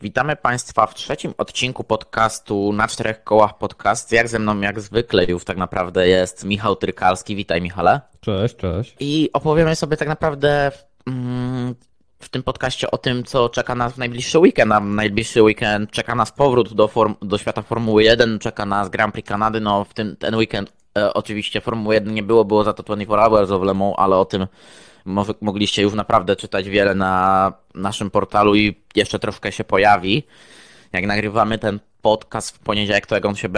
Witamy Państwa w trzecim odcinku podcastu na czterech kołach podcast. Jak ze mną, jak zwykle, już tak naprawdę jest Michał Trykalski. Witaj, Michale. Cześć, cześć. I opowiemy sobie tak naprawdę w, mm, w tym podcaście o tym, co czeka nas w najbliższy weekend. A w najbliższy weekend czeka nas powrót do, form, do świata Formuły 1, czeka nas Grand Prix Kanady. No, w tym ten weekend e, oczywiście Formuły 1 nie było, było za to 24 Hours of Le Mans, ale o tym mogliście już naprawdę czytać wiele na naszym portalu i jeszcze troszkę się pojawi. Jak nagrywamy ten podcast w poniedziałek, to jak on się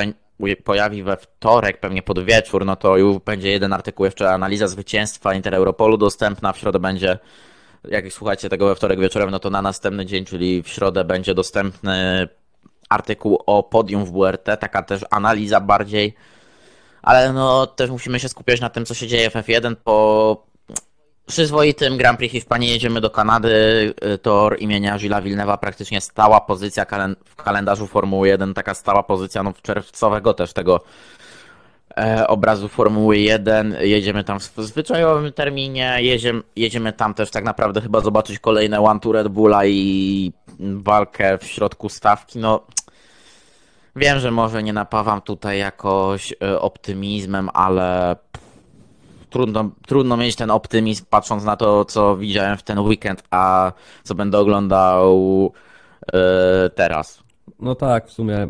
pojawi we wtorek, pewnie pod wieczór, no to już będzie jeden artykuł, jeszcze analiza zwycięstwa Inter Europolu dostępna. W środę będzie, jak słuchacie tego we wtorek wieczorem, no to na następny dzień, czyli w środę będzie dostępny artykuł o podium w WRT, taka też analiza bardziej ale no też musimy się skupiać na tym, co się dzieje w F1 po przyzwoitym Grand Prix Hiszpanii jedziemy do Kanady. Y, tor imienia Gilles Villeneuva praktycznie stała pozycja w kalendarzu Formuły 1, taka stała pozycja no, czerwcowego też tego e, obrazu Formuły 1. Jedziemy tam w zwyczajowym terminie, jedziemy, jedziemy tam też tak naprawdę chyba zobaczyć kolejne One to Red Bulla i walkę w środku stawki. No, wiem, że może nie napawam tutaj jakoś e, optymizmem, ale trudno, trudno mieć ten optymizm patrząc na to, co widziałem w ten weekend, a co będę oglądał yy, teraz. No tak, w sumie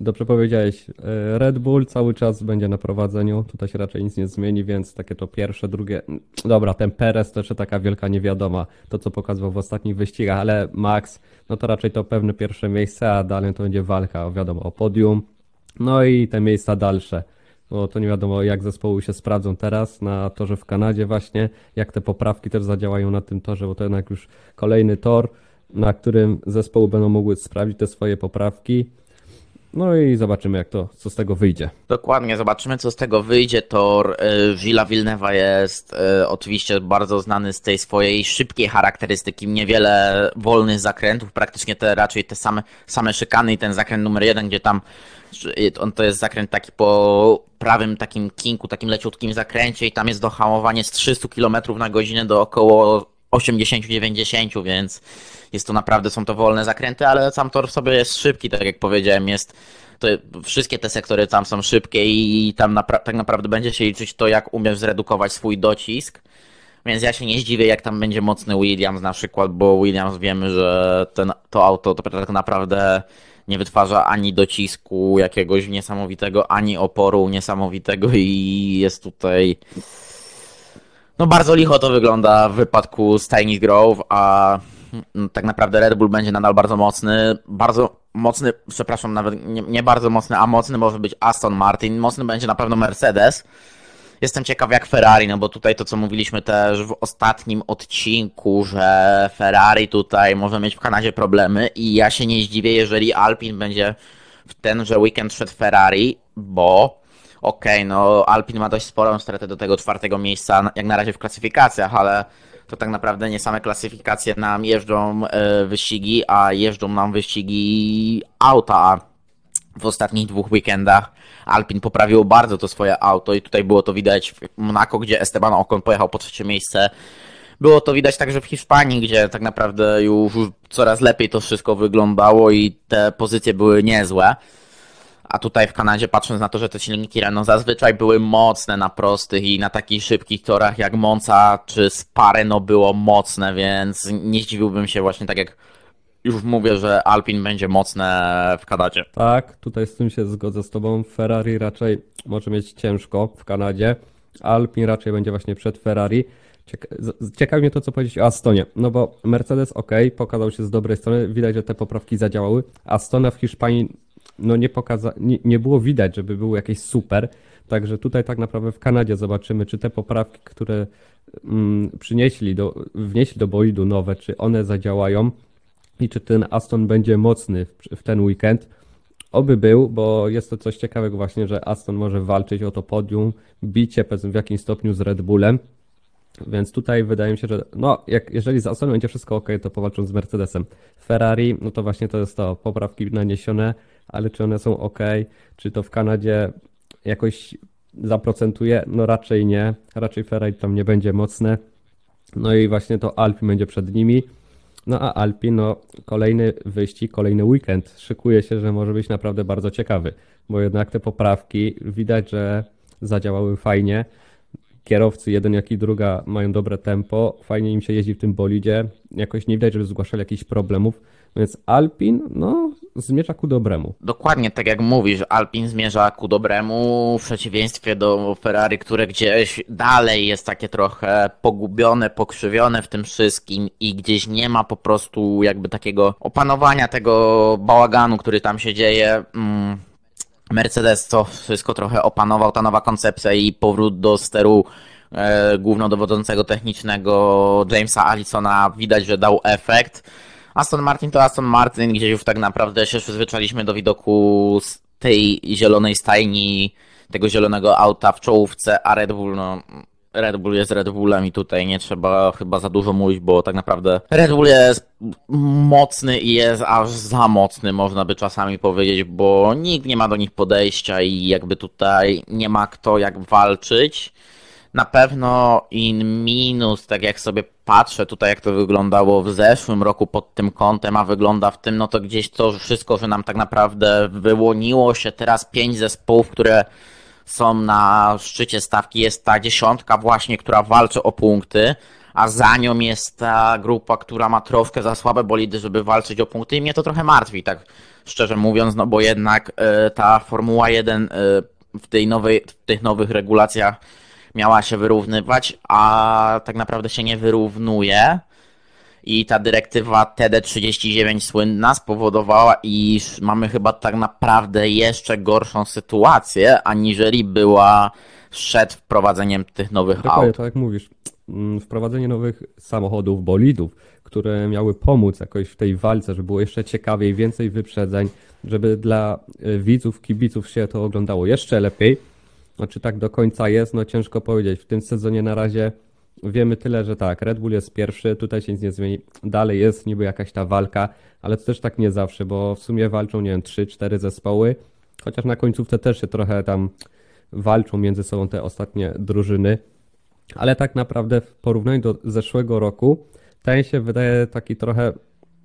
dobrze powiedziałeś. E, Red Bull cały czas będzie na prowadzeniu, tutaj się raczej nic nie zmieni, więc takie to pierwsze, drugie. Dobra, ten Perez to jeszcze taka wielka niewiadoma, to co pokazywał w ostatnich wyścigach, ale Max, no to raczej to pewne pierwsze miejsce, a dalej to będzie walka, wiadomo, o podium. No i te miejsca dalsze bo to nie wiadomo jak zespoły się sprawdzą teraz na torze w Kanadzie właśnie, jak te poprawki też zadziałają na tym torze, bo to jednak już kolejny tor, na którym zespoły będą mogły sprawdzić te swoje poprawki. No i zobaczymy, jak to, co z tego wyjdzie. Dokładnie, zobaczymy, co z tego wyjdzie. Tor y, Gilles Villeneuve jest y, oczywiście bardzo znany z tej swojej szybkiej charakterystyki. Niewiele wolnych zakrętów, praktycznie te raczej te same, same szykany i ten zakręt numer jeden, gdzie tam on to jest zakręt taki po prawym takim kinku, takim leciutkim zakręcie i tam jest dohamowanie z 300 km na godzinę do około 80-90, więc jest to naprawdę, są to wolne zakręty, ale sam tor w sobie jest szybki, tak jak powiedziałem, jest to wszystkie te sektory tam są szybkie i tam napra tak naprawdę będzie się liczyć to, jak umiesz zredukować swój docisk. Więc ja się nie zdziwię, jak tam będzie mocny Williams na przykład, bo Williams wiemy, że ten, to auto to tak naprawdę nie wytwarza ani docisku jakiegoś niesamowitego, ani oporu niesamowitego i jest tutaj no bardzo licho to wygląda w wypadku Tiny Grove, a no, tak naprawdę Red Bull będzie nadal bardzo mocny, bardzo mocny, przepraszam, nawet nie, nie bardzo mocny, a mocny może być Aston Martin, mocny będzie na pewno Mercedes, Jestem ciekaw jak Ferrari, no bo tutaj to co mówiliśmy też w ostatnim odcinku, że Ferrari tutaj może mieć w Kanadzie problemy i ja się nie zdziwię, jeżeli Alpin będzie w tenże weekend przed Ferrari, bo okej, okay, no Alpin ma dość sporą stratę do tego czwartego miejsca, jak na razie w klasyfikacjach, ale to tak naprawdę nie same klasyfikacje nam jeżdżą e, wyścigi, a jeżdżą nam wyścigi auta w ostatnich dwóch weekendach Alpin poprawiło bardzo to swoje auto i tutaj było to widać w Monaco, gdzie Esteban Ocon pojechał po trzecie miejsce. Było to widać także w Hiszpanii, gdzie tak naprawdę już coraz lepiej to wszystko wyglądało i te pozycje były niezłe. A tutaj w Kanadzie, patrząc na to, że te silniki Renault zazwyczaj były mocne na prostych i na takich szybkich torach jak Monza czy Spa no było mocne, więc nie zdziwiłbym się właśnie tak jak już mówię, że Alpin będzie mocne w Kanadzie. Tak, tutaj z tym się zgodzę z Tobą. Ferrari raczej może mieć ciężko w Kanadzie. Alpin raczej będzie właśnie przed Ferrari. Ciekawi mnie to, co powiedzieć o Astonie. No bo Mercedes ok, pokazał się z dobrej strony, widać, że te poprawki zadziałały. Astona w Hiszpanii no nie, pokaza, nie, nie było widać, żeby był jakieś super. Także tutaj tak naprawdę w Kanadzie zobaczymy, czy te poprawki, które mm, przynieśli do, wnieśli do bolidu nowe, czy one zadziałają i czy ten Aston będzie mocny w, w ten weekend. Oby był, bo jest to coś ciekawego właśnie, że Aston może walczyć o to podium, bicie w jakimś stopniu z Red Bullem. Więc tutaj wydaje mi się, że no, jak, jeżeli z Astonem będzie wszystko ok, to powalczą z Mercedesem. Ferrari, no to właśnie to jest to, poprawki naniesione, ale czy one są ok, czy to w Kanadzie jakoś zaprocentuje? No raczej nie, raczej Ferrari tam nie będzie mocne. No i właśnie to Alpine będzie przed nimi. No a Alpin, no kolejny wyścig, kolejny weekend. Szykuje się, że może być naprawdę bardzo ciekawy, bo jednak te poprawki widać, że zadziałały fajnie. Kierowcy, jeden jak i druga, mają dobre tempo, fajnie im się jeździ w tym bolidzie. Jakoś nie widać, żeby zgłaszali jakichś problemów. Więc Alpin, no, zmierza ku dobremu. Dokładnie tak jak mówisz, Alpin zmierza ku dobremu, w przeciwieństwie do Ferrari, które gdzieś dalej jest takie trochę pogubione, pokrzywione w tym wszystkim i gdzieś nie ma po prostu jakby takiego opanowania tego bałaganu, który tam się dzieje. Mm, Mercedes to wszystko trochę opanował, ta nowa koncepcja i powrót do steru e, głównodowodzącego technicznego Jamesa Allisona widać, że dał efekt. Aston Martin to Aston Martin, gdzie już tak naprawdę się przyzwyczaliśmy do widoku z tej zielonej stajni, tego zielonego auta w czołówce, a Red Bull, no, Red Bull jest Red Bullem i tutaj nie trzeba chyba za dużo mówić, bo tak naprawdę Red Bull jest mocny i jest aż za mocny, można by czasami powiedzieć, bo nikt nie ma do nich podejścia i jakby tutaj nie ma kto jak walczyć. Na pewno in minus, tak jak sobie patrzę tutaj, jak to wyglądało w zeszłym roku pod tym kątem, a wygląda w tym, no to gdzieś to wszystko, że nam tak naprawdę wyłoniło się teraz pięć zespołów, które są na szczycie stawki, jest ta dziesiątka właśnie, która walczy o punkty, a za nią jest ta grupa, która ma troszkę za słabe bolidy, żeby walczyć o punkty. I mnie to trochę martwi, tak szczerze mówiąc, no bo jednak y, ta Formuła 1 y, w, tej nowej, w tych nowych regulacjach miała się wyrównywać, a tak naprawdę się nie wyrównuje. I ta dyrektywa TD39 słynna spowodowała, iż mamy chyba tak naprawdę jeszcze gorszą sytuację, aniżeli była przed wprowadzeniem tych nowych Dokładnie, aut. tak jak mówisz. Mm, Wprowadzenie nowych samochodów, bolidów, które miały pomóc jakoś w tej walce, żeby było jeszcze ciekawiej, więcej wyprzedzeń, żeby dla y, widzów, kibiców się to oglądało jeszcze lepiej. Czy tak do końca jest? No ciężko powiedzieć. W tym sezonie na razie wiemy tyle, że tak, Red Bull jest pierwszy, tutaj się nic nie zmieni. Dalej jest niby jakaś ta walka, ale to też tak nie zawsze, bo w sumie walczą, nie wiem, 3-4 zespoły, chociaż na końcówce też się trochę tam walczą między sobą te ostatnie drużyny. Ale tak naprawdę w porównaniu do zeszłego roku, ten się wydaje taki trochę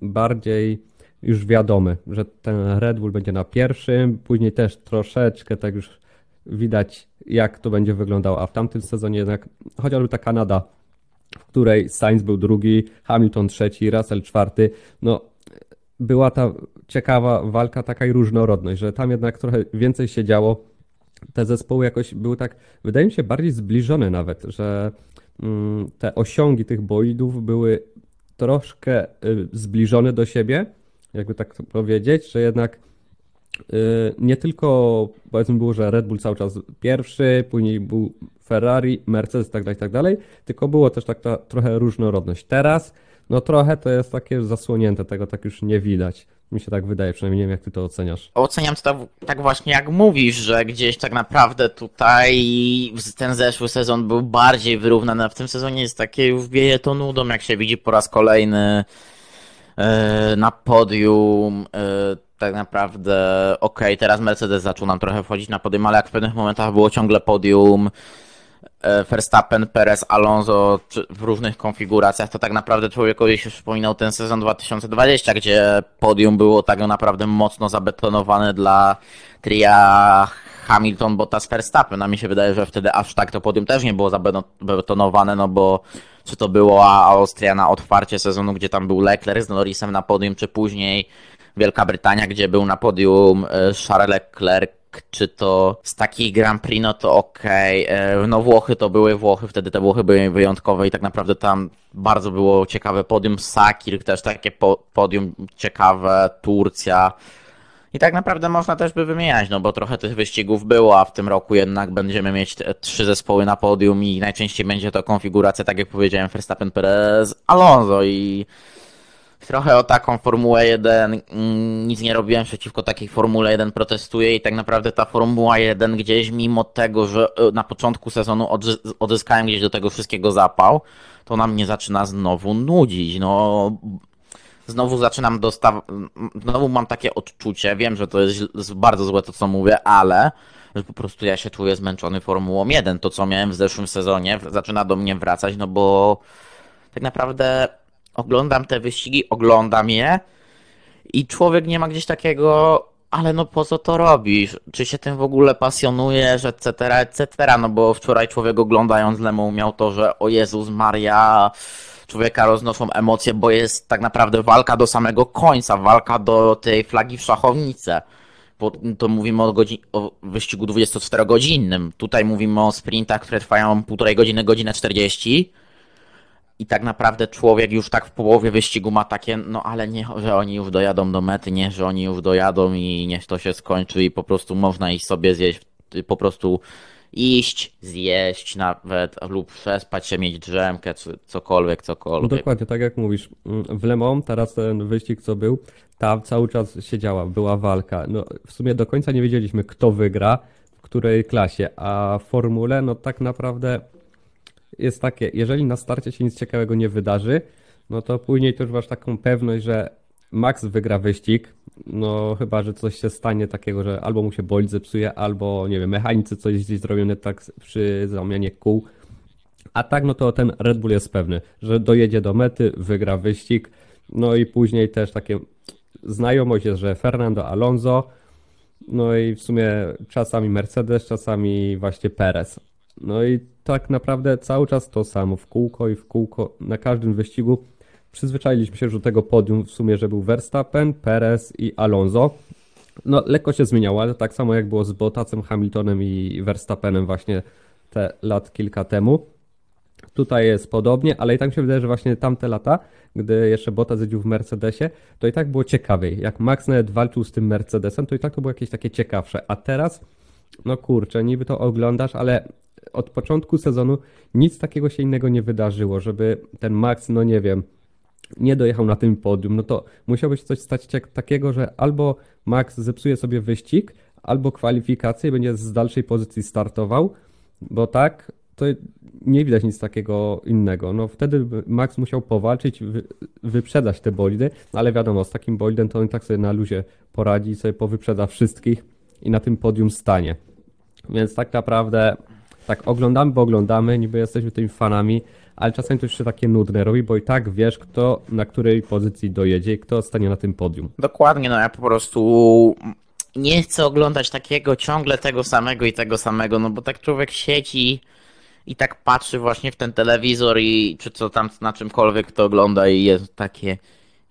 bardziej już wiadomy, że ten Red Bull będzie na pierwszym, później też troszeczkę tak już widać, jak to będzie wyglądało. A w tamtym sezonie jednak chociażby ta Kanada, w której Sainz był drugi, Hamilton trzeci, Russell czwarty, no była ta ciekawa walka, taka i różnorodność, że tam jednak trochę więcej się działo. Te zespoły jakoś były tak, wydaje mi się, bardziej zbliżone nawet, że mm, te osiągi tych bolidów były troszkę y, zbliżone do siebie, jakby tak powiedzieć, że jednak nie tylko powiedzmy było, że Red Bull cały czas pierwszy, później był Ferrari, Mercedes tak dalej, tak dalej, tylko było też tak ta trochę różnorodność. Teraz no trochę to jest takie zasłonięte, tego tak już nie widać. Mi się tak wydaje, przynajmniej nie wiem jak ty to oceniasz. Oceniam to tak, tak właśnie jak mówisz, że gdzieś tak naprawdę tutaj ten zeszły sezon był bardziej wyrównany, a w tym sezonie jest takie już wieje to nudą, jak się widzi po raz kolejny na podium. e, Tak naprawdę, okej, teraz Mercedes zaczął nam trochę wchodzić na podium, ale jak w pewnych momentach było ciągle podium, e, Verstappen, Perez, Alonso w różnych konfiguracjach, to tak naprawdę człowiekowi się przypominał ten sezon 2020, gdzie podium było tak naprawdę mocno zabetonowane dla tria Hamilton, Bottas, Verstappen. A mi się wydaje, że wtedy aż tak to podium też nie było zabetonowane, no bo czy to była Austria na otwarcie sezonu, gdzie tam był Leclerc z Norrisem na podium, czy później Wielka Brytania, gdzie był na podium e, Charles Leclerc, czy to z takich Grand Prix, no to okej. E, No Włochy to były Włochy, wtedy te Włochy były wyjątkowe i tak naprawdę tam bardzo było ciekawe podium. Sakir też takie po, podium ciekawe, Turcja. I tak naprawdę można też by wymieniać, no bo trochę tych wyścigów było, a w tym roku jednak będziemy mieć trzy zespoły na podium i najczęściej będzie to konfiguracja, tak jak powiedziałem, Verstappen, Perez, Alonso i trochę o taką Formułę 1 mm, nic nie robiłem przeciwko takiej Formule 1 protestuję i tak naprawdę ta Formuła 1 gdzieś mimo tego, że e, na początku sezonu odzy- odzyskałem gdzieś do tego wszystkiego zapał, to na mnie zaczyna znowu nudzić, no znowu zaczynam dostaw... Znowu mam takie odczucie, wiem, że to jest bardzo złe to, co mówię, ale że po prostu ja się czuję zmęczony Formułą 1. To, co miałem w zeszłym sezonie, zaczyna do mnie wracać, no bo tak naprawdę oglądam te wyścigi, oglądam je i człowiek nie ma gdzieś takiego, ale no po co to robisz? Czy się tym w ogóle pasjonujesz, etc., etc., no bo wczoraj człowiek oglądając Lemą miał to, że o Jezus Maria, człowieka roznoszą emocje, bo jest tak naprawdę walka do samego końca, walka do tej flagi w szachownicy. Bo to mówimy o, godzin- o wyścigu 24-godzinnym. Tutaj mówimy o sprintach, które trwają półtorej godziny, godzinę 40. I tak naprawdę człowiek już tak w połowie wyścigu ma takie, no ale nie, że oni już dojadą do mety, nie, że oni już dojadą i niech to się skończy i po prostu można iść sobie zjeść, po prostu iść, zjeść nawet lub przespać się, mieć drzemkę, czy cokolwiek, No cokolwiek. dokładnie, tak jak mówisz. Mm, W Le Mans teraz ten wyścig, co był, tam cały czas się działa, była walka. No, w sumie do końca nie wiedzieliśmy, kto wygra, w której klasie, a w formule, no tak naprawdę jest takie, jeżeli na starcie się nic ciekawego nie wydarzy, no to później to już masz taką pewność, że Max wygra wyścig, no chyba, że coś się stanie takiego, że albo mu się bolid zepsuje, albo nie wiem, mechanicy coś gdzieś zrobią nie tak przy zamianie kół, a tak, no to ten Red Bull jest pewny, że dojedzie do mety, wygra wyścig. No i później też takie znajomość jest, że Fernando Alonso, no i w sumie czasami Mercedes, czasami właśnie Perez. No i tak naprawdę cały czas to samo, w kółko i w kółko, na każdym wyścigu. Przyzwyczailiśmy się już do tego podium w sumie, że był Verstappen, Perez i Alonso. No, lekko się zmieniało, ale tak samo jak było z Bottasem, Hamiltonem i Verstappenem właśnie te lat kilka temu. Tutaj jest podobnie, ale i tak mi się wydaje, że właśnie tamte lata, gdy jeszcze Bottas jeździł w Mercedesie, to i tak było ciekawiej. Jak Max nawet walczył z tym Mercedesem, to i tak to było jakieś takie ciekawsze. A teraz, no kurczę, niby to oglądasz, ale od początku sezonu nic takiego się innego nie wydarzyło, żeby ten Max, no nie wiem, nie dojechał na tym podium, no to musiało się coś stać takiego, że albo Max zepsuje sobie wyścig, albo kwalifikację i będzie z dalszej pozycji startował, bo tak to nie widać nic takiego innego. No wtedy Max musiał powalczyć, wy, wyprzedzać te bolidy, no ale wiadomo, z takim bolidem to on tak sobie na luzie poradzi sobie powyprzedza wszystkich i na tym podium stanie. Więc tak naprawdę tak oglądamy, bo oglądamy, niby jesteśmy tymi fanami, ale czasem to się takie nudne robi, bo i tak wiesz, kto na której pozycji dojedzie i kto stanie na tym podium. Dokładnie, no ja po prostu nie chcę oglądać takiego ciągle tego samego i tego samego, no bo tak człowiek siedzi i tak patrzy właśnie w ten telewizor i czy co tam na czymkolwiek to ogląda i jest takie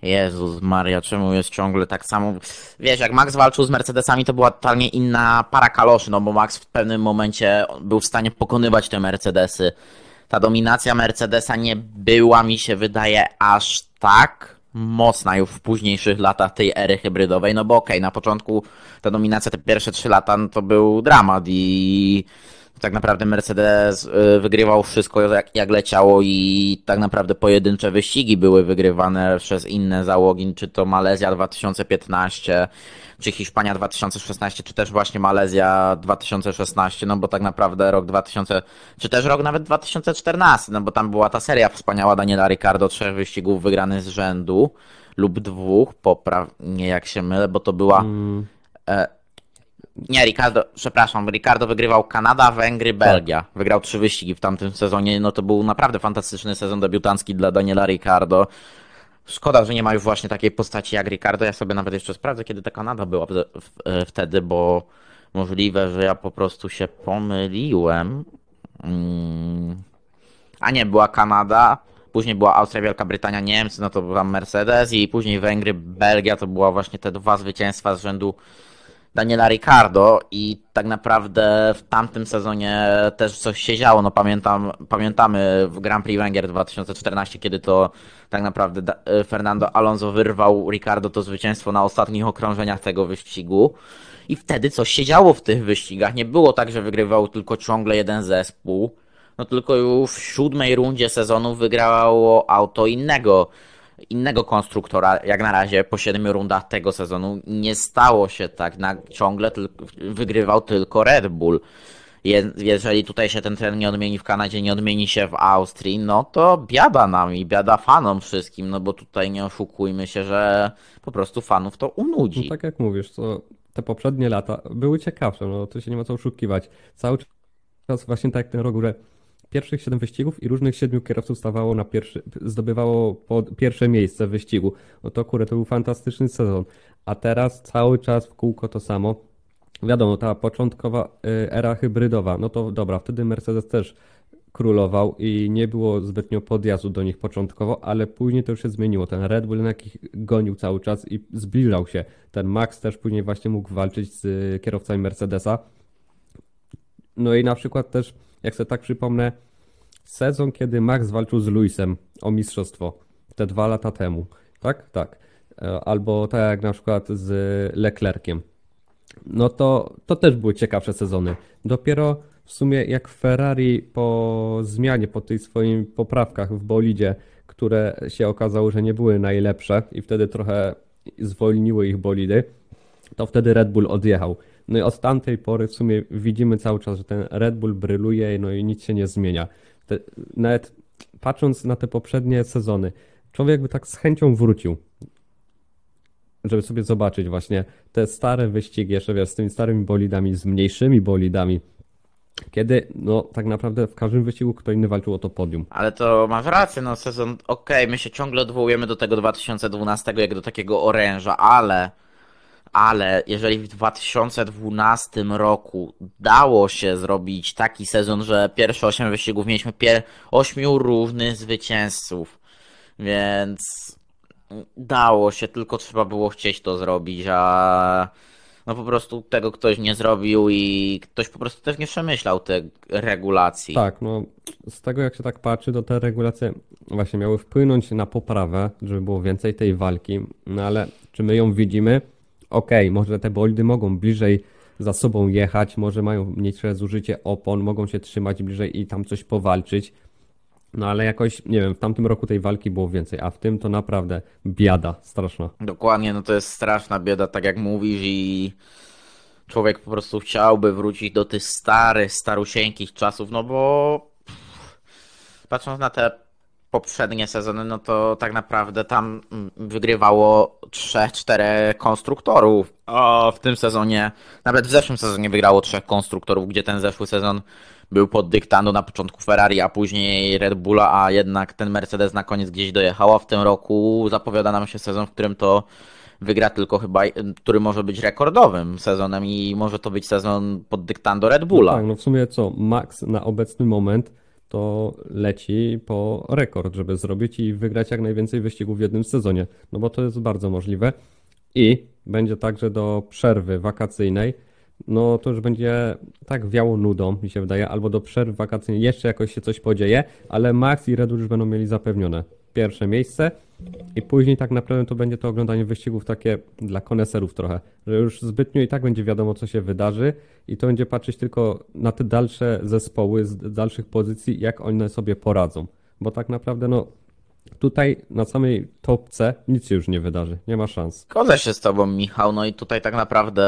Jezus Maria, czemu jest ciągle tak samo? Wiesz, jak Max walczył z Mercedesami, to była totalnie inna para kaloszy, no bo Max w pewnym momencie był w stanie pokonywać te Mercedesy. Ta dominacja Mercedesa nie była, mi się wydaje, aż tak mocna już w późniejszych latach tej ery hybrydowej, no bo okej, na początku ta dominacja, te pierwsze trzy lata, no to był dramat i tak naprawdę Mercedes y, wygrywał wszystko jak, jak leciało i tak naprawdę pojedyncze wyścigi były wygrywane przez inne załogi, czy to Malezja 2015, czy Hiszpania 2016, czy też właśnie Malezja 2016, no bo tak naprawdę rok 2000, czy też rok nawet 2014, no bo tam była ta seria wspaniała Daniela Ricardo, trzech wyścigów wygranych z rzędu lub dwóch, poprawnie jak się mylę, bo to była e, nie, Ricardo, przepraszam, Ricardo wygrywał Kanada, Węgry, Belgia. Wygrał trzy wyścigi w tamtym sezonie, no to był naprawdę fantastyczny sezon debiutancki dla Daniela Ricardo. Szkoda, że nie ma już właśnie takiej postaci jak Ricardo. Ja sobie nawet jeszcze sprawdzę, kiedy ta Kanada była e, wtedy, bo możliwe, że ja po prostu się pomyliłem. Mm. A nie, była Kanada, później była Austria, Wielka Brytania, Niemcy, no to był tam Mercedes i później Węgry, Belgia, to była właśnie te dwa zwycięstwa z rzędu Daniela Ricardo i tak naprawdę w tamtym sezonie też coś się działo. No pamiętam, pamiętamy w Grand Prix Węgier 2014, kiedy to tak naprawdę Da- Fernando Alonso wyrwał Ricardo to zwycięstwo na ostatnich okrążeniach tego wyścigu. I wtedy coś się działo w tych wyścigach. Nie było tak, że wygrywał tylko ciągle jeden zespół. No tylko już w siódmej rundzie sezonu wygrało auto innego innego konstruktora, jak na razie po siedmiu rundach tego sezonu nie stało się tak, na, ciągle tylko, wygrywał tylko Red Bull. Je, jeżeli tutaj się ten trend nie odmieni w Kanadzie, nie odmieni się w Austrii, no to biada nam i biada fanom wszystkim, no bo tutaj nie oszukujmy się, że po prostu fanów to unudzi. No tak jak mówisz, to te poprzednie lata były ciekawsze, no to się nie ma co oszukiwać. Cały czas właśnie tak jak ten rok, że pierwszych 7 wyścigów i różnych 7 kierowców stawało na pierwszy, zdobywało pierwsze miejsce w wyścigu. No to kurde, to był fantastyczny sezon. A teraz cały czas w kółko to samo. Wiadomo, ta początkowa y, era hybrydowa, no to dobra, wtedy Mercedes też królował i nie było zbytnio podjazdu do nich początkowo, ale później to już się zmieniło. Ten Red Bull jednak ich gonił cały czas i zbliżał się. Ten Max też później właśnie mógł walczyć z y, kierowcami Mercedesa. No i na przykład też, jak sobie tak przypomnę, sezon, kiedy Max walczył z Luisem o mistrzostwo, te dwa lata temu, tak? Tak. E, Albo tak jak na przykład z Leclerciem. No to, to też były ciekawsze sezony. Dopiero w sumie jak Ferrari po zmianie, po tych swoich poprawkach w bolidzie, które się okazało, że nie były najlepsze i wtedy trochę zwolniły ich bolidy, to wtedy Red Bull odjechał. No i od tamtej pory w sumie widzimy cały czas, że ten Red Bull bryluje, no i nic się nie zmienia. Te, nawet patrząc na te poprzednie sezony, człowiek by tak z chęcią wrócił, żeby sobie zobaczyć właśnie te stare wyścigi, jeszcze wiesz, z tymi starymi bolidami, z mniejszymi bolidami, kiedy no tak naprawdę w każdym wyścigu kto inny walczył o to podium. Ale to masz rację, no sezon, okej, my się ciągle odwołujemy do tego 2012 jak do takiego oręża, ale, ale jeżeli w 2012 roku dało się zrobić taki sezon, że pierwsze 8 wyścigów mieliśmy pier 8 różnych zwycięzców, więc dało się, tylko trzeba było chcieć to zrobić, a no po prostu tego ktoś nie zrobił i ktoś po prostu też nie przemyślał tych regulacji. Tak, no z tego jak się tak patrzy, to te regulacje właśnie miały wpłynąć na poprawę, żeby było więcej tej walki, no ale czy my ją widzimy? Okej, może te bolidy mogą bliżej za sobą jechać, może mają mniejsze zużycie opon, mogą się trzymać bliżej i tam coś powalczyć, no ale jakoś, nie wiem, w tamtym roku tej walki było więcej, a w tym to naprawdę biada straszna. Dokładnie, no to jest straszna bieda, tak jak mówisz i człowiek po prostu chciałby wrócić do tych starych, starusieńkich czasów, no bo patrząc na te poprzednie sezony, no to tak naprawdę tam mm, wygrywało 3-4 konstruktorów, a w tym sezonie, nawet w zeszłym sezonie wygrało trzech konstruktorów, gdzie ten zeszły sezon był pod dyktando na początku Ferrari, a później Red Bulla, a jednak ten Mercedes na koniec gdzieś dojechał, a w tym roku zapowiada nam się sezon, w którym to wygra tylko chyba, który może być rekordowym sezonem i może to być sezon pod dyktando Red Bulla. Tak, no w sumie co, Max na obecny moment to leci po rekord, żeby zrobić i wygrać jak najwięcej wyścigów w jednym sezonie. No bo to jest bardzo możliwe. I będzie tak, że do przerwy wakacyjnej, no to już będzie tak wiało nudą, mi się wydaje, albo do przerwy wakacyjnej jeszcze jakoś się coś podzieje, ale Max i Red już będą mieli zapewnione pierwsze miejsce i później tak naprawdę to będzie to oglądanie wyścigów takie dla koneserów trochę, że już zbytnio i tak będzie wiadomo co się wydarzy i to będzie patrzeć tylko na te dalsze zespoły z dalszych pozycji, jak one sobie poradzą, bo tak naprawdę no tutaj na samej topce nic się już nie wydarzy, nie ma szans. Zgodzę się z tobą, Michał. No i tutaj tak naprawdę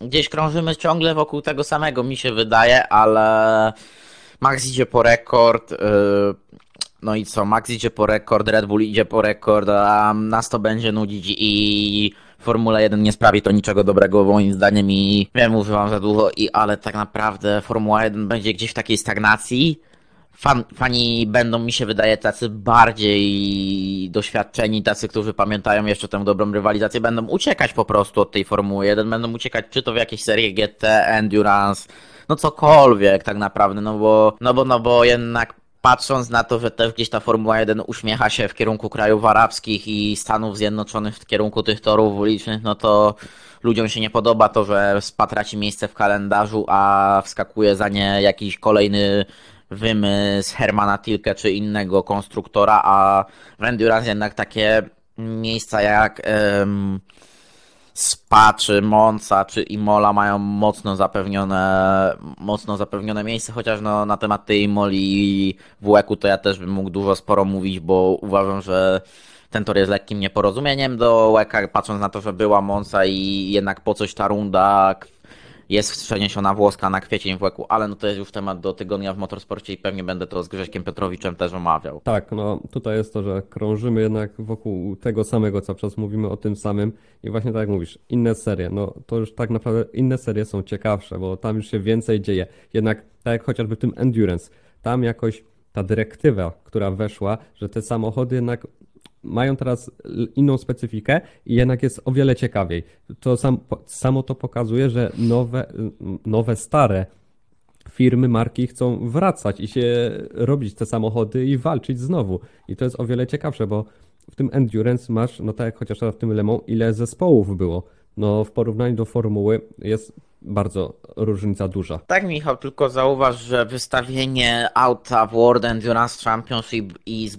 gdzieś krążymy ciągle wokół tego samego, mi się wydaje, ale Max idzie po rekord. Yy, no i co? Max idzie po rekord, Red Bull idzie po rekord, a nas to będzie nudzić i Formuła 1 nie sprawi to niczego dobrego moim zdaniem i wiem, używam za dużo, i, ale tak naprawdę Formuła 1 będzie gdzieś w takiej stagnacji fan, fani będą, mi się wydaje, tacy bardziej doświadczeni, tacy, którzy pamiętają jeszcze tę dobrą rywalizację, będą uciekać po prostu od tej Formuły 1, będą uciekać czy to w jakieś serie GT, Endurance, no cokolwiek tak naprawdę, no bo, no bo, no bo jednak patrząc na to, że też gdzieś ta Formuła 1 uśmiecha się w kierunku krajów arabskich i Stanów Zjednoczonych w kierunku tych torów ulicznych, no to ludziom się nie podoba to, że SPA traci miejsce w kalendarzu, a wskakuje za nie jakiś kolejny wymysł Hermana Tilke czy innego konstruktora, a w Endurance jednak takie miejsca jak Spa, czy Monza, czy Imola mają mocno zapewnione, mocno zapewnione miejsce, chociaż no, na temat tej Imoli w WEC-u to ja też bym mógł dużo sporo mówić, bo uważam, że ten tor jest lekkim nieporozumieniem do WEC-a, patrząc na to, że była Monza i jednak po coś ta runda jest przeniesiona włoska na kwiecień w łeku, ale no to jest już temat do tygodnia w motorsporcie i pewnie będę to z Grześkiem Petrowiczem też omawiał. Tak, no tutaj jest to, że krążymy jednak wokół tego samego, cały czas mówimy o tym samym i właśnie tak jak mówisz, inne serie, no to już tak naprawdę inne serie są ciekawsze, bo tam już się więcej dzieje. Jednak tak jak chociażby w tym Endurance, tam jakoś ta dyrektywa, która weszła, że te samochody jednak mają teraz inną specyfikę i jednak jest o wiele ciekawiej. To sam, samo to pokazuje, że nowe, nowe stare firmy, marki chcą wracać i się robić te samochody i walczyć znowu. I to jest o wiele ciekawsze, bo w tym Endurance masz, no tak jak chociaż w tym Lemą, ile zespołów było. No w porównaniu do formuły jest bardzo różnica duża. Tak, Michał, tylko zauważ, że wystawienie auta w World Endurance Championship i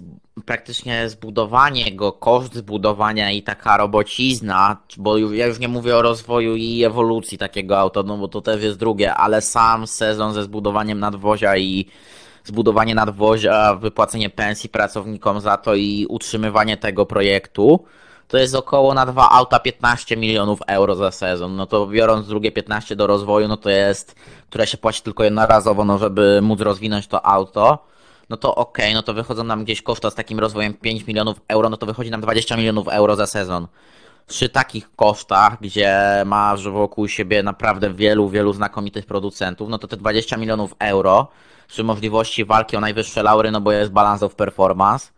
praktycznie zbudowanie go, koszt zbudowania i taka robocizna, bo ja już nie mówię o rozwoju i ewolucji takiego auta, no bo to też jest drugie, ale sam sezon ze zbudowaniem nadwozia i zbudowanie nadwozia, wypłacenie pensji pracownikom za to i utrzymywanie tego projektu, to jest około na dwa auta 15 milionów euro za sezon. No to biorąc drugie 15 do rozwoju, no to jest, które się płaci tylko jednorazowo, no żeby móc rozwinąć to auto. No to okej, okay, no to wychodzą nam gdzieś koszta z takim rozwojem 5 milionów euro, no to wychodzi nam 20 milionów euro za sezon. Przy takich kosztach, gdzie masz wokół siebie naprawdę wielu, wielu znakomitych producentów, no to te 20 milionów euro przy możliwości walki o najwyższe laury, no bo jest balance of performance,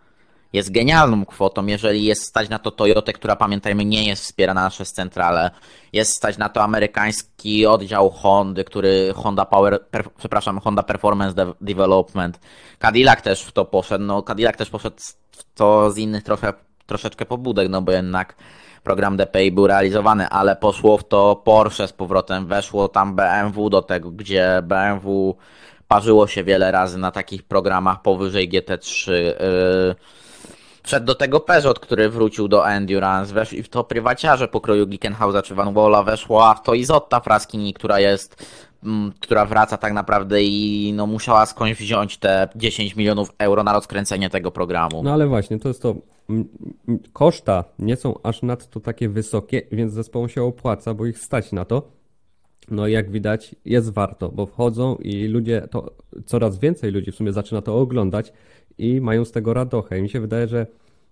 jest genialną kwotą, jeżeli jest stać na to Toyotę, która pamiętajmy nie jest wspierana przez centralę, jest stać na to amerykański oddział Hondy, który Honda Power, per, przepraszam, Honda Performance De Development. Cadillac też w to poszedł, no Cadillac też poszedł w to z innych trochę, troszeczkę pobudek, no bo jednak program DPI był realizowany, ale poszło w to Porsche z powrotem, weszło tam BMW do tego, gdzie BMW parzyło się wiele razy na takich programach powyżej GT3. Yy, Wszedł do tego Peugeot, który wrócił do Endurance, weszli w to prywaciarze pokroju Glickenhausa czy Van Wola, weszła w to Izotta Fraskini, która jest, mm, która wraca tak naprawdę i no musiała skądś wziąć te 10 milionów euro na rozkręcenie tego programu. No ale właśnie, to jest to, koszta nie są aż nadto takie wysokie, więc zespołom się opłaca, bo ich stać na to. No jak widać jest warto, bo wchodzą i ludzie, to coraz więcej ludzi w sumie zaczyna to oglądać i mają z tego radochę. I mi się wydaje, że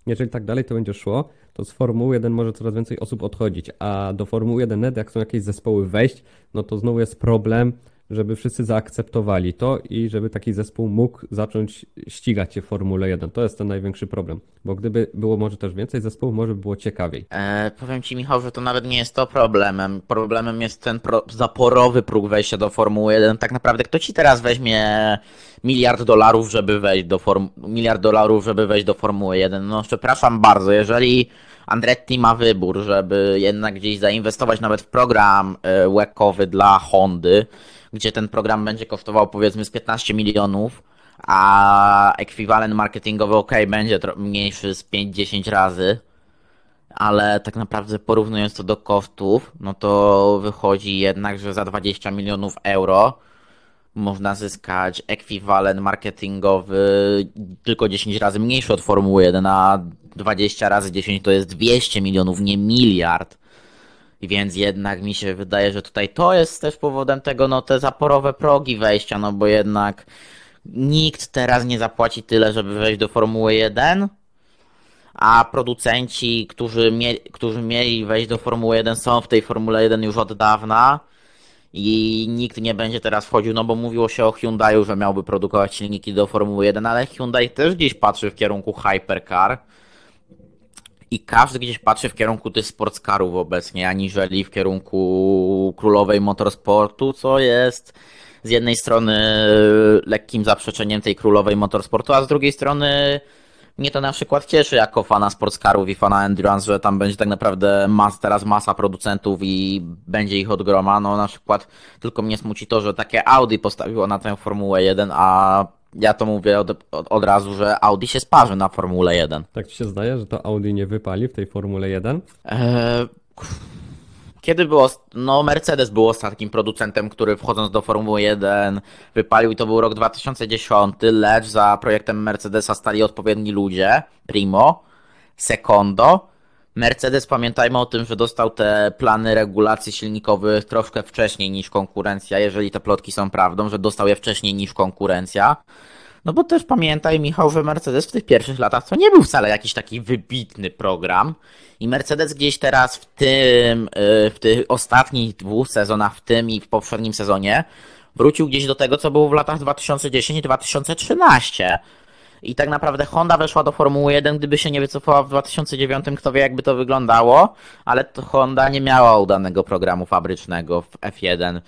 jeżeli tak dalej to będzie szło, to z Formuły 1 może coraz więcej osób odchodzić, a do Formuły 1 jak chcą jakieś zespoły wejść, no to znowu jest problem, żeby wszyscy zaakceptowali to i żeby taki zespół mógł zacząć ścigać się w Formule 1. To jest ten największy problem, bo gdyby było może też więcej zespołów, może by było ciekawiej. E, powiem Ci Michał, że to nawet nie jest to problemem. Problemem jest ten pro zaporowy próg wejścia do Formuły 1. Tak naprawdę kto Ci teraz weźmie miliard dolarów, żeby wejść do form miliard dolarów, żeby wejść do Formuły 1? No przepraszam bardzo, jeżeli Andretti ma wybór, żeby jednak gdzieś zainwestować nawet w program e, łekowy dla Hondy, gdzie ten program będzie kosztował powiedzmy z 15 milionów, a ekwiwalent marketingowy ok, będzie mniejszy z 5-10 razy, ale tak naprawdę porównując to do kosztów, no to wychodzi jednak, że za 20 milionów euro można zyskać ekwiwalent marketingowy tylko 10 razy mniejszy od Formuły 1, a 20 razy 10 to jest 200 milionów, nie miliard. Więc jednak mi się wydaje, że tutaj to jest też powodem tego, no te zaporowe progi wejścia, no bo jednak nikt teraz nie zapłaci tyle, żeby wejść do Formuły 1, a producenci, którzy, mie którzy mieli wejść do Formuły 1 są w tej Formule 1 już od dawna i nikt nie będzie teraz wchodził, no bo mówiło się o Hyundaiu, że miałby produkować silniki do Formuły 1, ale Hyundai też gdzieś patrzy w kierunku hypercar i każdy gdzieś patrzy w kierunku tych sportscarów obecnie, aniżeli w kierunku królowej motorsportu, co jest z jednej strony lekkim zaprzeczeniem tej królowej motorsportu, a z drugiej strony mnie to na przykład cieszy jako fana sportscarów i fana endurance, że tam będzie tak naprawdę mas, teraz masa producentów i będzie ich od groma. No na przykład tylko mnie smuci to, że takie Audi postawiło na tę Formułę 1, a ja to mówię od, od, od, razu, że Audi się sparzy na Formule 1. Tak ci się zdaje, że to Audi nie wypali w tej Formule 1? Eee, kiedy było, no Mercedes był ostatnim producentem, który wchodząc do Formuły 1 wypalił i to był rok 2010, lecz za projektem Mercedesa stali odpowiedni ludzie, primo, secondo, Mercedes, pamiętajmy o tym, że dostał te plany regulacji silnikowych troszkę wcześniej niż konkurencja, jeżeli te plotki są prawdą, że dostał je wcześniej niż konkurencja. No bo też pamiętaj, Michał, że Mercedes w tych pierwszych latach to nie był wcale jakiś taki wybitny program. I Mercedes gdzieś teraz w tym, y, w tych ostatnich dwóch sezonach, w tym i w poprzednim sezonie, wrócił gdzieś do tego, co było w latach 2010-2013. I tak naprawdę Honda weszła do Formuły 1, gdyby się nie wycofała w 2009, kto wie jakby to wyglądało, ale to Honda nie miała udanego programu fabrycznego w F1.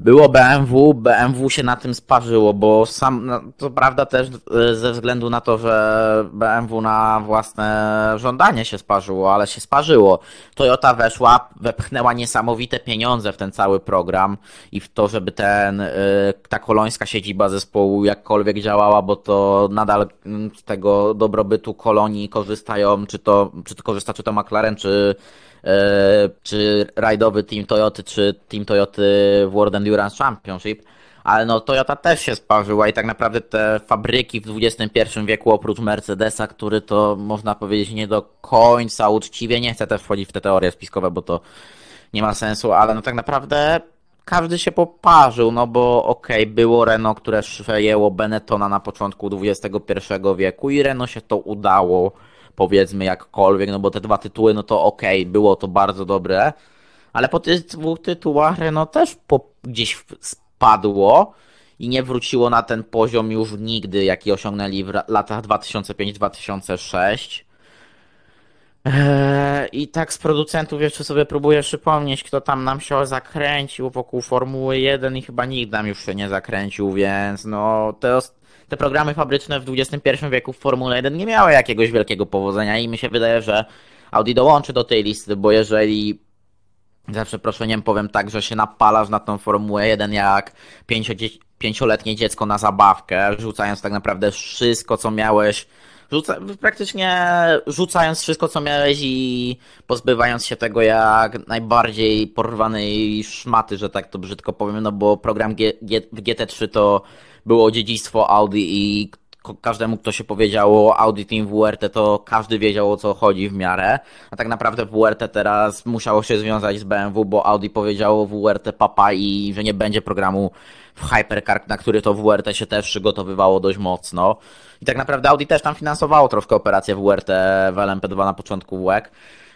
Było BMW, BMW się na tym sparzyło, bo sam, no, to prawda też e, ze względu na to, że BMW na własne żądanie się sparzyło, ale się sparzyło. Toyota weszła, wepchnęła niesamowite pieniądze w ten cały program i w to, żeby ten, e, ta kolońska siedziba zespołu jakkolwiek działała, bo to nadal mm, z tego dobrobytu kolonii korzystają, czy to, czy to korzysta, czy to McLaren, czy czy rajdowy Team Toyoty, czy Team Toyoty World Endurance Championship, ale no Toyota też się sparzyła i tak naprawdę te fabryki w XXI wieku oprócz Mercedesa, który to można powiedzieć nie do końca uczciwie, nie chcę też wchodzić w te teorie spiskowe, bo to nie ma sensu, ale no tak naprawdę każdy się poparzył, no bo okej, okay, było Renault, które przejęło Benettona na początku XXI wieku i Renault się to udało powiedzmy jakkolwiek, no bo te dwa tytuły, no to okej, okay, było to bardzo dobre, ale po tych dwóch tytułach no też po, gdzieś spadło i nie wróciło na ten poziom już nigdy, jaki osiągnęli w latach 2005-2006. Eee, I tak z producentów jeszcze sobie próbuję przypomnieć, kto tam nam się zakręcił wokół Formuły 1 i chyba nikt nam już się nie zakręcił, więc no te, te programy fabryczne w XXI wieku w Formule 1 nie miały jakiegoś wielkiego powodzenia i mi się wydaje, że Audi dołączy do tej listy, bo jeżeli za przeproszeniem powiem tak, że się napalasz na tą Formułę 1 jak pięcioletnie dziecko na zabawkę, rzucając tak naprawdę wszystko, co miałeś Rzuca, praktycznie rzucając wszystko, co miałeś i pozbywając się tego jak najbardziej porwanej szmaty, że tak to brzydko powiem, no bo program w GT3 to było dziedzictwo Audi i każdemu, kto się powiedziało Audi Team WRT, to każdy wiedział o co chodzi w miarę. A tak naprawdę WRT teraz musiało się związać z BMW, bo Audi powiedziało WRT papa i że nie będzie programu w Hypercar, na który to WRT się też przygotowywało dość mocno. I tak naprawdę Audi też tam finansowało troszkę operację WRT w LMP2 na początku WEC.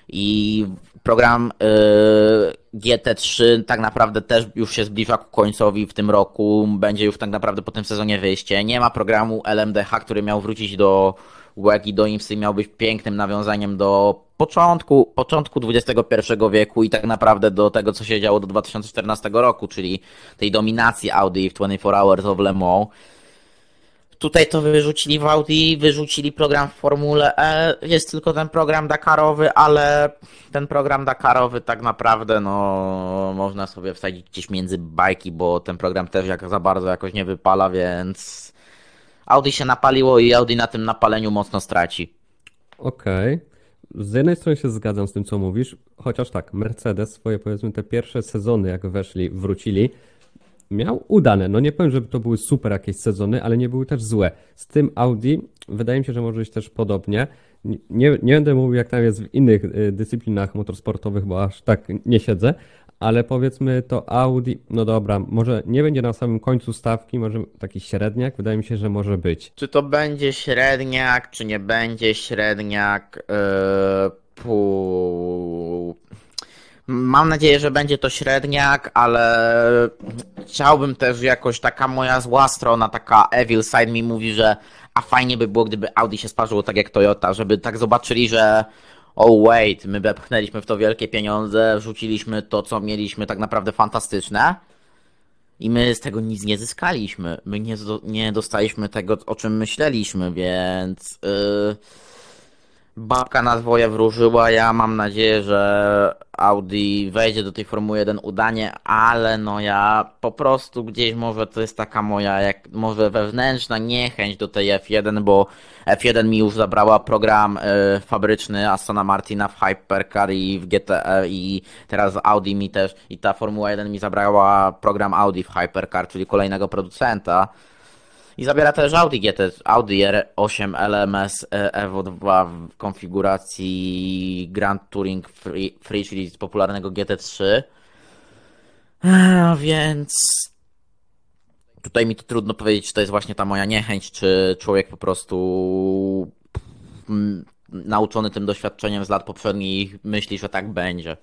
I program y, GT3 tak naprawdę też już się zbliża ku końcowi w tym roku. Będzie już tak naprawdę po tym sezonie wyjście. Nie ma programu LMDH, który miał wrócić do WEG i do IMSY, miał być pięknym nawiązaniem do początku, początku XXI wieku i tak naprawdę do tego, co się działo do 2014 roku, czyli tej dominacji Audi w 24 Hours of Le Mans. Tutaj to wyrzucili w Audi, wyrzucili program w Formule E. Jest tylko ten program Dakarowy, ale ten program Dakarowy tak naprawdę no można sobie wsadzić gdzieś między bajki, bo ten program też jak za bardzo jakoś nie wypala, więc Audi się napaliło i Audi na tym napaleniu mocno straci. Okej. Okay. Z jednej strony się zgadzam z tym, co mówisz, chociaż tak, Mercedes swoje powiedzmy te pierwsze sezony, jak weszli, wrócili, miał udane. No nie powiem, żeby to były super jakieś sezony, ale nie były też złe. Z tym Audi wydaje mi się, że może być też podobnie. Nie, nie będę mówił, jak tam jest w innych y, dyscyplinach motorsportowych, bo aż tak nie siedzę, ale powiedzmy to Audi, no dobra, może nie będzie na samym końcu stawki, może taki średniak, wydaje mi się, że może być. Czy to będzie średniak, czy nie będzie średniak? Yy, pół... Mam nadzieję, że będzie to średniak, ale chciałbym też jakoś taka moja zła strona, taka evil side mi mówi, że a fajnie by było, gdyby Audi się sparzyło tak jak Toyota, żeby tak zobaczyli, że oh wait, my wepchnęliśmy w to wielkie pieniądze, wrzuciliśmy to, co mieliśmy tak naprawdę fantastyczne i my z tego nic nie zyskaliśmy. My nie, nie dostaliśmy tego, o czym myśleliśmy, więc... Yy babka na dwoje wróżyła. Ja mam nadzieję, że Audi wejdzie do tej Formuły 1 udanie, ale no ja po prostu gdzieś może to jest taka moja, jak może wewnętrzna niechęć do tej F1, bo F1 mi już zabrała program y, fabryczny Astona Martina w Hypercar i w GTE i teraz Audi mi też i ta Formuła 1 mi zabrała program Audi w Hypercar, czyli kolejnego producenta. I zabiera też Audi GT, Audi R8 LMS Evo 2 w konfiguracji Grand Touring Free, czyli z popularnego GT3. Więc tutaj mi to trudno powiedzieć, czy to jest właśnie ta moja niechęć, czy człowiek po prostu nauczony tym doświadczeniem z lat poprzednich myśli, że tak będzie.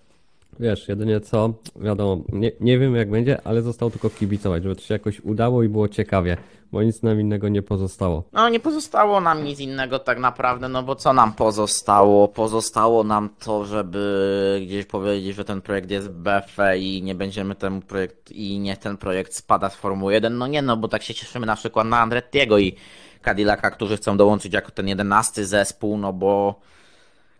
Wiesz, jedynie co, wiadomo, nie, nie wiem jak będzie, ale zostało tylko kibicować, żeby to się jakoś udało i było ciekawie, bo nic nam innego nie pozostało. No nie pozostało nam nic innego tak naprawdę, no bo co nam pozostało? Pozostało nam to, żeby gdzieś powiedzieć, że ten projekt jest BFE i nie będziemy temu projekt i niech ten projekt spada z Formuły 1. No nie no, bo tak się cieszymy na przykład na Andrettiego i Cadillaca, którzy chcą dołączyć jako ten jedenasty zespół, no bo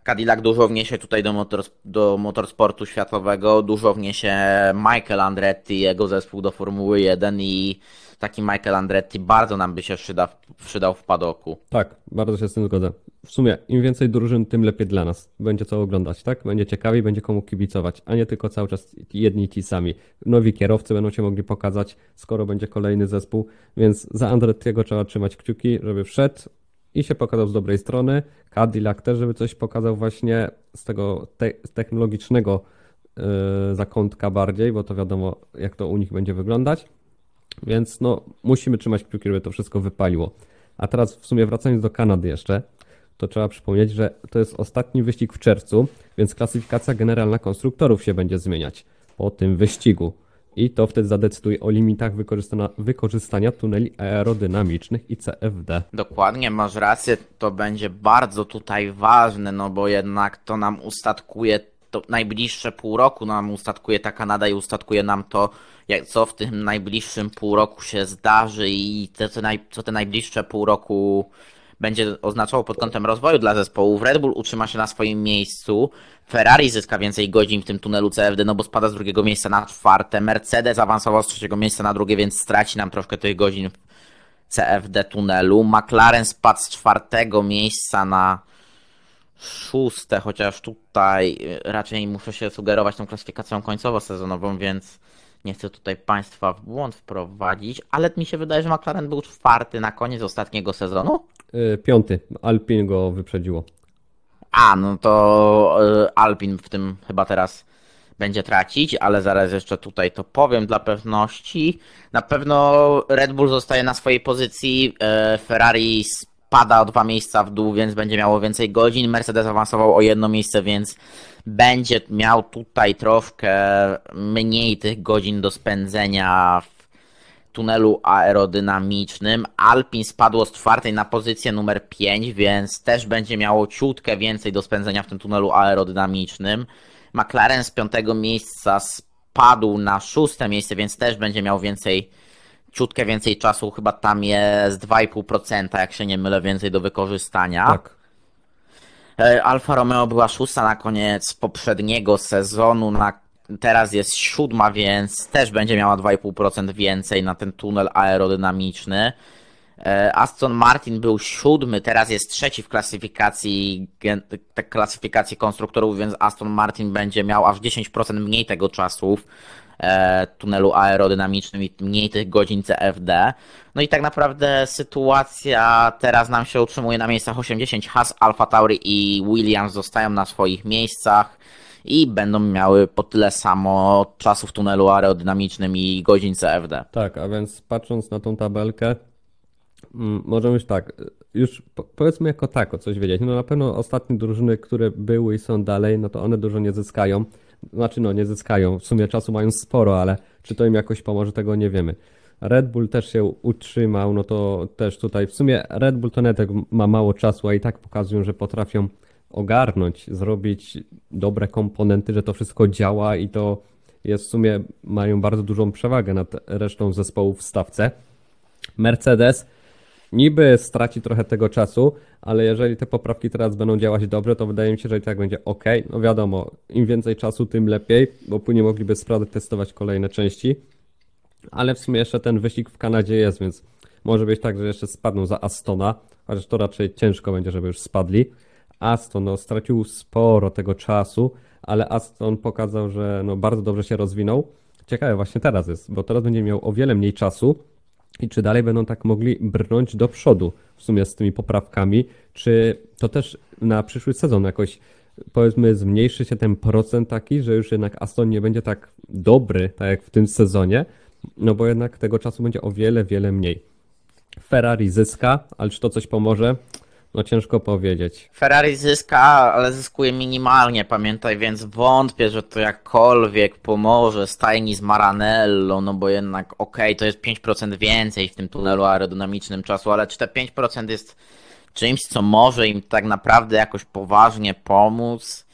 Cadillac dużo wniesie tutaj do, motor, do motorsportu światowego, dużo wniesie Michael Andretti, jego zespół do Formuły 1 i taki Michael Andretti bardzo nam by się przyda, przydał w padoku. Tak, bardzo się z tym zgodzę. W sumie im więcej drużyn, tym lepiej dla nas. Będzie co oglądać, tak? Będzie ciekawiej, będzie komu kibicować, a nie tylko cały czas jedni ci sami. Nowi kierowcy będą się mogli pokazać, skoro będzie kolejny zespół, więc za Andrettiego trzeba trzymać kciuki, żeby wszedł i się pokazał z dobrej strony. Cadillac też, żeby coś pokazał właśnie z tego te technologicznego yy, zakątka bardziej, bo to wiadomo, jak to u nich będzie wyglądać. Więc no, musimy trzymać kciuki, żeby to wszystko wypaliło. A teraz w sumie wracając do Kanady jeszcze, to trzeba przypomnieć, że to jest ostatni wyścig w czerwcu, więc klasyfikacja generalna konstruktorów się będzie zmieniać po tym wyścigu. I to wtedy zadecyduje o limitach wykorzystania tuneli aerodynamicznych i CFD. Dokładnie, masz rację, to będzie bardzo tutaj ważne, no bo jednak to nam ustatkuje, to najbliższe pół roku nam ustatkuje ta Kanada i ustatkuje nam to, jak, co w tym najbliższym pół roku się zdarzy i te, co, naj, co te najbliższe pół roku będzie oznaczało pod kątem rozwoju dla zespołów. Red Bull utrzyma się na swoim miejscu, Ferrari zyska więcej godzin w tym tunelu CFD, no bo spada z drugiego miejsca na czwarte, Mercedes awansował z trzeciego miejsca na drugie, więc straci nam troszkę tych godzin w CFD tunelu, McLaren spadł z czwartego miejsca na szóste, chociaż tutaj raczej muszę się sugerować tą klasyfikacją końcowo-sezonową, więc nie chcę tutaj Państwa w błąd wprowadzić, ale mi się wydaje, że McLaren był czwarty na koniec ostatniego sezonu. Yy, piąty. Alpin go wyprzedziło. A, no to yy, Alpin w tym chyba teraz będzie tracić, ale zaraz jeszcze tutaj to powiem dla pewności. Na pewno Red Bull zostaje na swojej pozycji, yy, Ferrari spada o dwa miejsca w dół, więc będzie miało więcej godzin. Mercedes awansował o jedno miejsce, więc będzie miał tutaj troszkę mniej tych godzin do spędzenia w tunelu aerodynamicznym. Alpin spadło z czwartej na pozycję numer 5, więc też będzie miało ciutkę więcej do spędzenia w tym tunelu aerodynamicznym. McLaren z piątego miejsca spadł na szóste miejsce, więc też będzie miał więcej, ciutkę więcej czasu, chyba tam jest 2,5%, jak się nie mylę, więcej do wykorzystania. Tak. E, Alfa Romeo była szósta na koniec poprzedniego sezonu, na, teraz jest siódma, więc też będzie miała 2,5% więcej na ten tunel aerodynamiczny. E, Aston Martin był siódmy, teraz jest trzeci w klasyfikacji, klasyfikacji konstruktorów, więc Aston Martin będzie miał aż 10% mniej tego czasu E, tunelu aerodynamicznym i mniej tych godzin CFD. No i tak naprawdę sytuacja teraz nam się utrzymuje na miejscach 80. Haas, Alfa Tauri i Williams zostają na swoich miejscach i będą miały po tyle samo czasu w tunelu aerodynamicznym i godzin CFD. Tak, a więc patrząc na tą tabelkę, możemy już tak, już powiedzmy jako tako coś wiedzieć. No na pewno ostatnie drużyny, które były i są dalej, no to one dużo nie zyskają. Znaczy, no nie zyskają. W sumie czasu mają sporo, ale czy to im jakoś pomoże, tego nie wiemy. Red Bull też się utrzymał, no to też tutaj w sumie Red Bull to netek ma mało czasu, a i tak pokazują, że potrafią ogarnąć, zrobić dobre komponenty, że to wszystko działa i to jest w sumie mają bardzo dużą przewagę nad resztą zespołów w stawce. Mercedes niby straci trochę tego czasu, ale jeżeli te poprawki teraz będą działać dobrze, to wydaje mi się, że i tak będzie ok. No wiadomo, im więcej czasu, tym lepiej, bo później mogliby sprawdzać, testować kolejne części. Ale w sumie jeszcze ten wyścig w Kanadzie jest, więc może być tak, że jeszcze spadną za Astona, chociaż to raczej ciężko będzie, żeby już spadli. Aston no, stracił sporo tego czasu, ale Aston pokazał, że no, bardzo dobrze się rozwinął. Ciekawe właśnie teraz jest, bo teraz będzie miał o wiele mniej czasu, i czy dalej będą tak mogli brnąć do przodu w sumie z tymi poprawkami, czy to też na przyszły sezon jakoś powiedzmy zmniejszy się ten procent taki, że już jednak Aston nie będzie tak dobry, tak jak w tym sezonie, no bo jednak tego czasu będzie o wiele, wiele mniej. Ferrari zyska, ale czy to coś pomoże? No ciężko powiedzieć. Ferrari zyska, ale zyskuje minimalnie, pamiętaj, więc wątpię, że to jakkolwiek pomoże stajni z Maranello, no bo jednak okej, to jest 5% więcej w tym tunelu aerodynamicznym czasu, ale czy te 5% jest czymś, co może im tak naprawdę jakoś poważnie pomóc?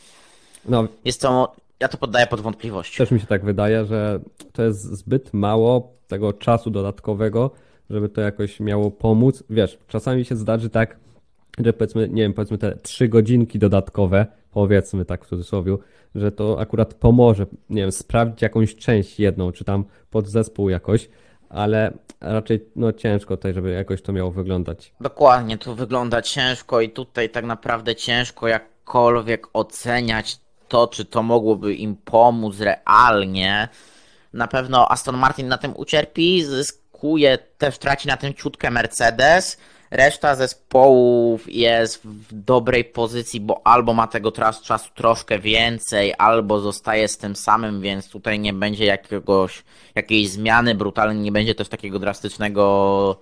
No, Jest to, ja to poddaję pod wątpliwość. też mi się tak wydaje, że to jest zbyt mało tego czasu dodatkowego, żeby to jakoś miało pomóc. Wiesz, czasami się zdarzy tak, że powiedzmy, nie wiem, powiedzmy te trzy godzinki dodatkowe, powiedzmy tak w cudzysłowie, że to akurat pomoże, nie wiem, sprawdzić jakąś część jedną, czy tam podzespół jakoś, ale raczej no ciężko tutaj, żeby jakoś to miało wyglądać. Dokładnie, to wygląda ciężko i tutaj tak naprawdę ciężko jakkolwiek oceniać to, czy to mogłoby im pomóc realnie. Na pewno Aston Martin na tym ucierpi, zyskuje, też traci na tym ciutkę Mercedes. Reszta zespołów jest w dobrej pozycji, bo albo ma tego teraz czasu troszkę więcej, albo zostaje z tym samym, więc tutaj nie będzie jakiegoś, jakiejś zmiany brutalnej, nie będzie też takiego drastycznego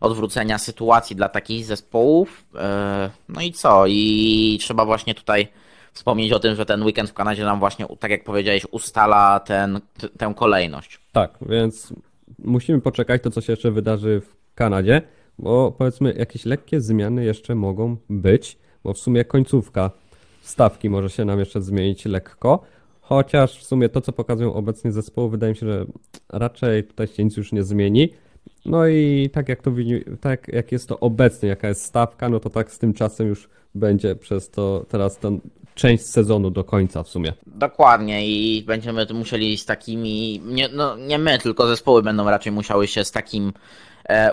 odwrócenia sytuacji dla takich zespołów. E, No i co? I trzeba właśnie tutaj wspomnieć o tym, że ten weekend w Kanadzie nam właśnie, tak jak powiedziałeś, ustala ten, t- tę kolejność. Tak, więc musimy poczekać to, co się jeszcze wydarzy w Kanadzie, bo powiedzmy jakieś lekkie zmiany jeszcze mogą być, bo w sumie końcówka stawki może się nam jeszcze zmienić lekko, chociaż w sumie to, co pokazują obecnie zespoły, wydaje mi się, że raczej tutaj się nic już nie zmieni. No i tak jak to tak jak jest to obecnie, jaka jest stawka, no to tak z tym czasem już będzie przez to teraz ten część sezonu do końca w sumie. Dokładnie i będziemy musieli z takimi, nie, no, nie my, tylko zespoły będą raczej musiały się z takim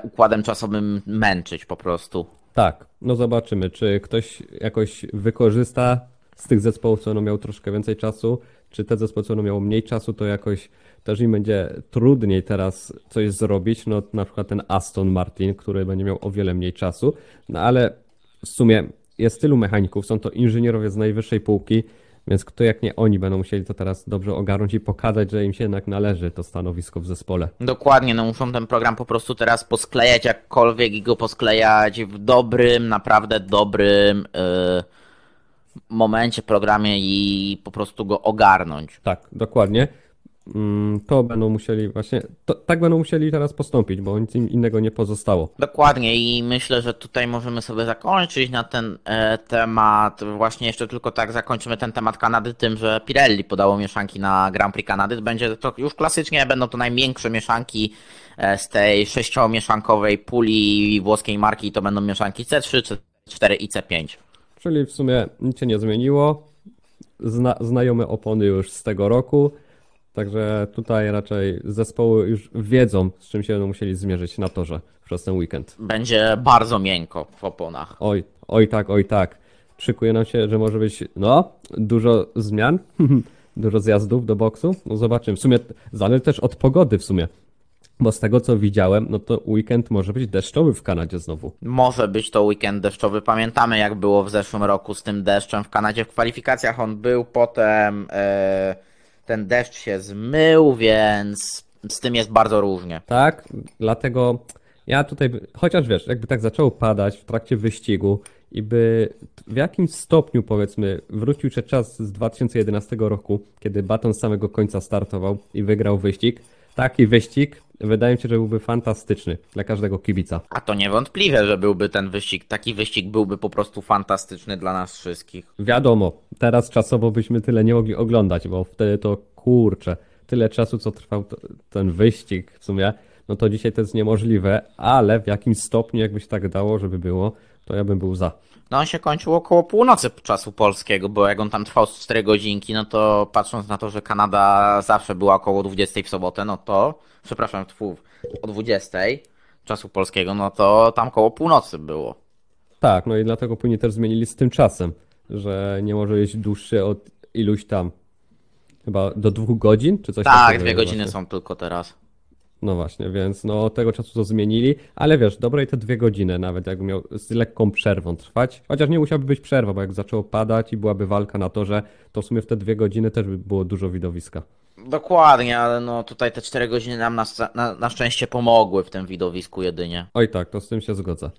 układem czasowym męczyć po prostu. Tak, no zobaczymy, czy ktoś jakoś wykorzysta z tych zespołów, co będą miał troszkę więcej czasu, czy te zespoły, co będą miało mniej czasu, to jakoś też im będzie trudniej teraz coś zrobić, no na przykład ten Aston Martin, który będzie miał o wiele mniej czasu, no ale w sumie jest tylu mechaników, są to inżynierowie z najwyższej półki, więc kto jak nie oni będą musieli to teraz dobrze ogarnąć i pokazać, że im się jednak należy to stanowisko w zespole. Dokładnie, no muszą ten program po prostu teraz posklejać jakkolwiek i go posklejać w dobrym, naprawdę dobrym e, momencie, programie i po prostu go ogarnąć. Tak, dokładnie. Mm, To będą musieli właśnie, to, tak będą musieli teraz postąpić, bo nic innego nie pozostało. Dokładnie i myślę, że tutaj możemy sobie zakończyć na ten e, temat. Właśnie jeszcze tylko tak zakończymy ten temat Kanady tym, że Pirelli podało mieszanki na Grand Prix Kanady. Będzie to już klasycznie, będą to największe mieszanki e, z tej sześciomieszankowej puli włoskiej marki i to będą mieszanki C3, C4 i C5. Czyli w sumie nic się nie zmieniło. Zna, znajome opony już z tego roku. Także tutaj raczej zespoły już wiedzą, z czym się będą musieli zmierzyć na torze przez ten weekend. Będzie bardzo miękko w oponach. Oj, oj tak, oj tak. Szykuje nam się, że może być, no, dużo zmian, dużo zjazdów do boksu. No zobaczymy. W sumie zależy też od pogody w sumie. Bo z tego co widziałem, no to weekend może być deszczowy w Kanadzie znowu. Może być to weekend deszczowy. Pamiętamy, jak było w zeszłym roku z tym deszczem w Kanadzie. W kwalifikacjach on był, potem e, ten deszcz się zmył, więc z tym jest bardzo różnie. Tak, dlatego ja tutaj, chociaż wiesz, jakby tak zaczęło padać w trakcie wyścigu i by w jakimś stopniu, powiedzmy, wrócił się czas z 2011 roku, kiedy Baton z samego końca startował i wygrał wyścig, taki wyścig wydaje mi się, że byłby fantastyczny dla każdego kibica. A to niewątpliwe, że byłby ten wyścig. Taki wyścig byłby po prostu fantastyczny dla nas wszystkich. Wiadomo, teraz czasowo byśmy tyle nie mogli oglądać, bo wtedy to kurczę, tyle czasu, co trwał ten wyścig w sumie, no to dzisiaj to jest niemożliwe, ale w jakimś stopniu, jakby się tak dało, żeby było, to ja bym był za. No on się kończył około północy czasu polskiego, bo jak on tam trwał z 4 godzinki, no to patrząc na to, że Kanada zawsze była około 20 w sobotę, no to, przepraszam, o 20 czasu polskiego, no to tam koło północy było. Tak, no i dlatego później też zmienili z tym czasem, że nie może być dłuższy od iluś tam, chyba do dwóch godzin, czy coś Tak, takiego dwie jest godziny właśnie. są tylko teraz. No właśnie, więc no tego czasu to zmienili, ale wiesz, dobre i te dwie godziny nawet jakby miał z lekką przerwą trwać, chociaż nie musiałaby być przerwa, bo jak zaczęło padać i byłaby walka na torze, to w sumie w te dwie godziny też by było dużo widowiska. Dokładnie, ale no tutaj te 4 godziny nam na, na, na szczęście pomogły w tym widowisku jedynie. Oj tak, to z tym się zgodzę.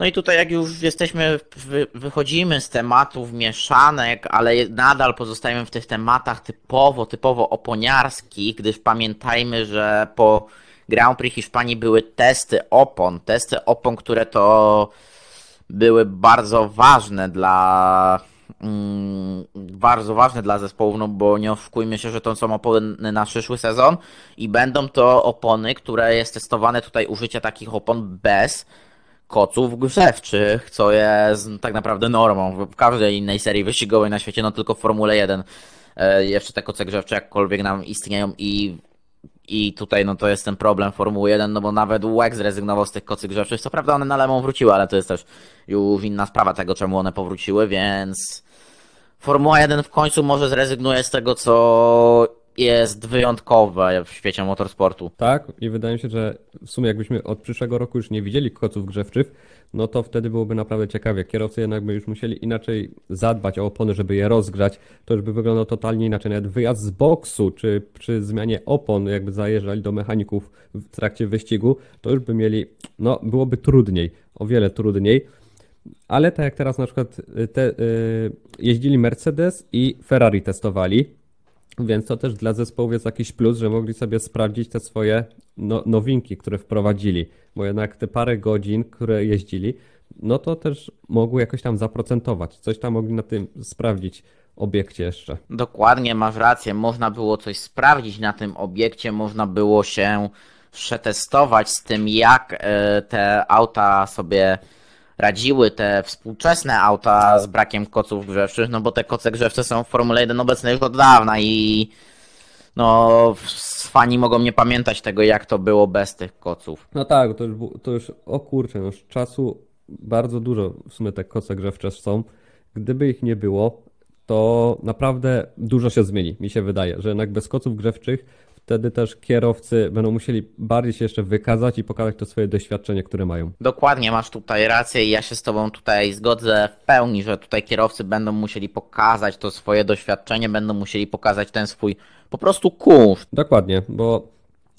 No i tutaj jak już jesteśmy, wy, wychodzimy z tematów mieszanek, ale nadal pozostajemy w tych tematach typowo, typowo oponiarskich, gdyż pamiętajmy, że po Grand Prix Hiszpanii były testy opon, testy opon, które to były bardzo ważne dla mm, bardzo ważne dla zespołów, no bo nie oszukujmy się, że to są opony na przyszły sezon i będą to opony, które jest testowane tutaj użycie takich opon bez koców grzewczych, co jest tak naprawdę normą w każdej innej serii wyścigowej na świecie, no tylko w Formule 1 e, jeszcze te koce grzewcze jakkolwiek nam istnieją i i tutaj no to jest ten problem Formuły 1, no bo nawet WEC zrezygnował z tych kocy grzewczych. Co prawda one na lemą wróciły, ale to jest też już inna sprawa tego, czemu one powróciły, więc Formuła 1 w końcu może zrezygnuje z tego, co jest wyjątkowe w świecie motorsportu. Tak, i wydaje mi się, że w sumie jakbyśmy od przyszłego roku już nie widzieli koców grzewczych, no to wtedy byłoby naprawdę ciekawie. Kierowcy jednak by już musieli inaczej zadbać o opony, żeby je rozgrzać. To już by wyglądało totalnie inaczej. Nawet wyjazd z boksu, czy przy zmianie opon, jakby zajeżdżali do mechaników w trakcie wyścigu, to już by mieli, no byłoby trudniej, o wiele trudniej. Ale tak jak teraz na przykład te, yy, jeździli Mercedes i Ferrari testowali, więc to też dla zespołów jest jakiś plus, że mogli sobie sprawdzić te swoje no, nowinki, które wprowadzili, bo jednak te parę godzin, które jeździli, no to też mogły jakoś tam zaprocentować. Coś tam mogli na tym sprawdzić obiekcie jeszcze. Dokładnie, masz rację. Można było coś sprawdzić na tym obiekcie, można było się przetestować z tym, jak e, te auta sobie radziły te współczesne auta z brakiem koców grzewczych, no bo te koce grzewcze są w Formule 1 obecne już od dawna i no fani mogą nie pamiętać tego, jak to było bez tych koców. No tak, to już, to już o kurczę, już czasu bardzo dużo w sumie te koce grzewcze są. Gdyby ich nie było, to naprawdę dużo się zmieni, mi się wydaje, że jednak bez koców grzewczych wtedy też kierowcy będą musieli bardziej się jeszcze wykazać i pokazać to swoje doświadczenie, które mają. Dokładnie, masz tutaj rację i ja się z Tobą tutaj zgodzę w pełni, że tutaj kierowcy będą musieli pokazać to swoje doświadczenie, będą musieli pokazać ten swój po prostu kunszt. Dokładnie, bo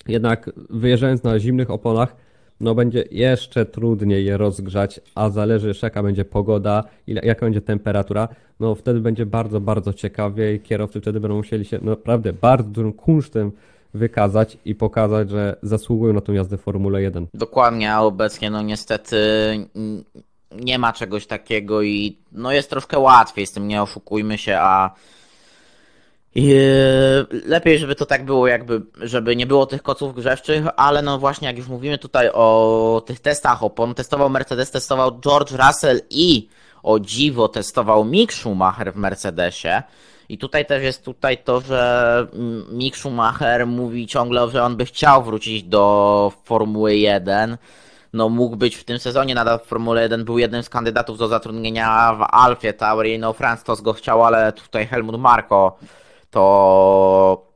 jednak wyjeżdżając na zimnych oponach, no będzie jeszcze trudniej je rozgrzać, a zależy jeszcze jaka będzie pogoda, ile, jaka będzie temperatura, no wtedy będzie bardzo, bardzo ciekawie i kierowcy wtedy będą musieli się naprawdę bardzo dużym kunsztem wykazać i pokazać, że zasługują na tą jazdę Formule 1. Dokładnie, a obecnie no niestety nie ma czegoś takiego i no jest troszkę łatwiej z tym, nie oszukujmy się, a lepiej, żeby to tak było, jakby, żeby nie było tych koców grzewczych, ale no właśnie, jak już mówimy tutaj o tych testach opon, testował Mercedes, testował George Russell i o dziwo testował Mick Schumacher w Mercedesie. I tutaj też jest tutaj to, że Mick Schumacher mówi ciągle, że on by chciał wrócić do Formuły 1. No mógł być w tym sezonie nadal w Formule 1, był jednym z kandydatów do zatrudnienia w Alfie Tauri. No Franz go chciał, ale tutaj Helmut Marko to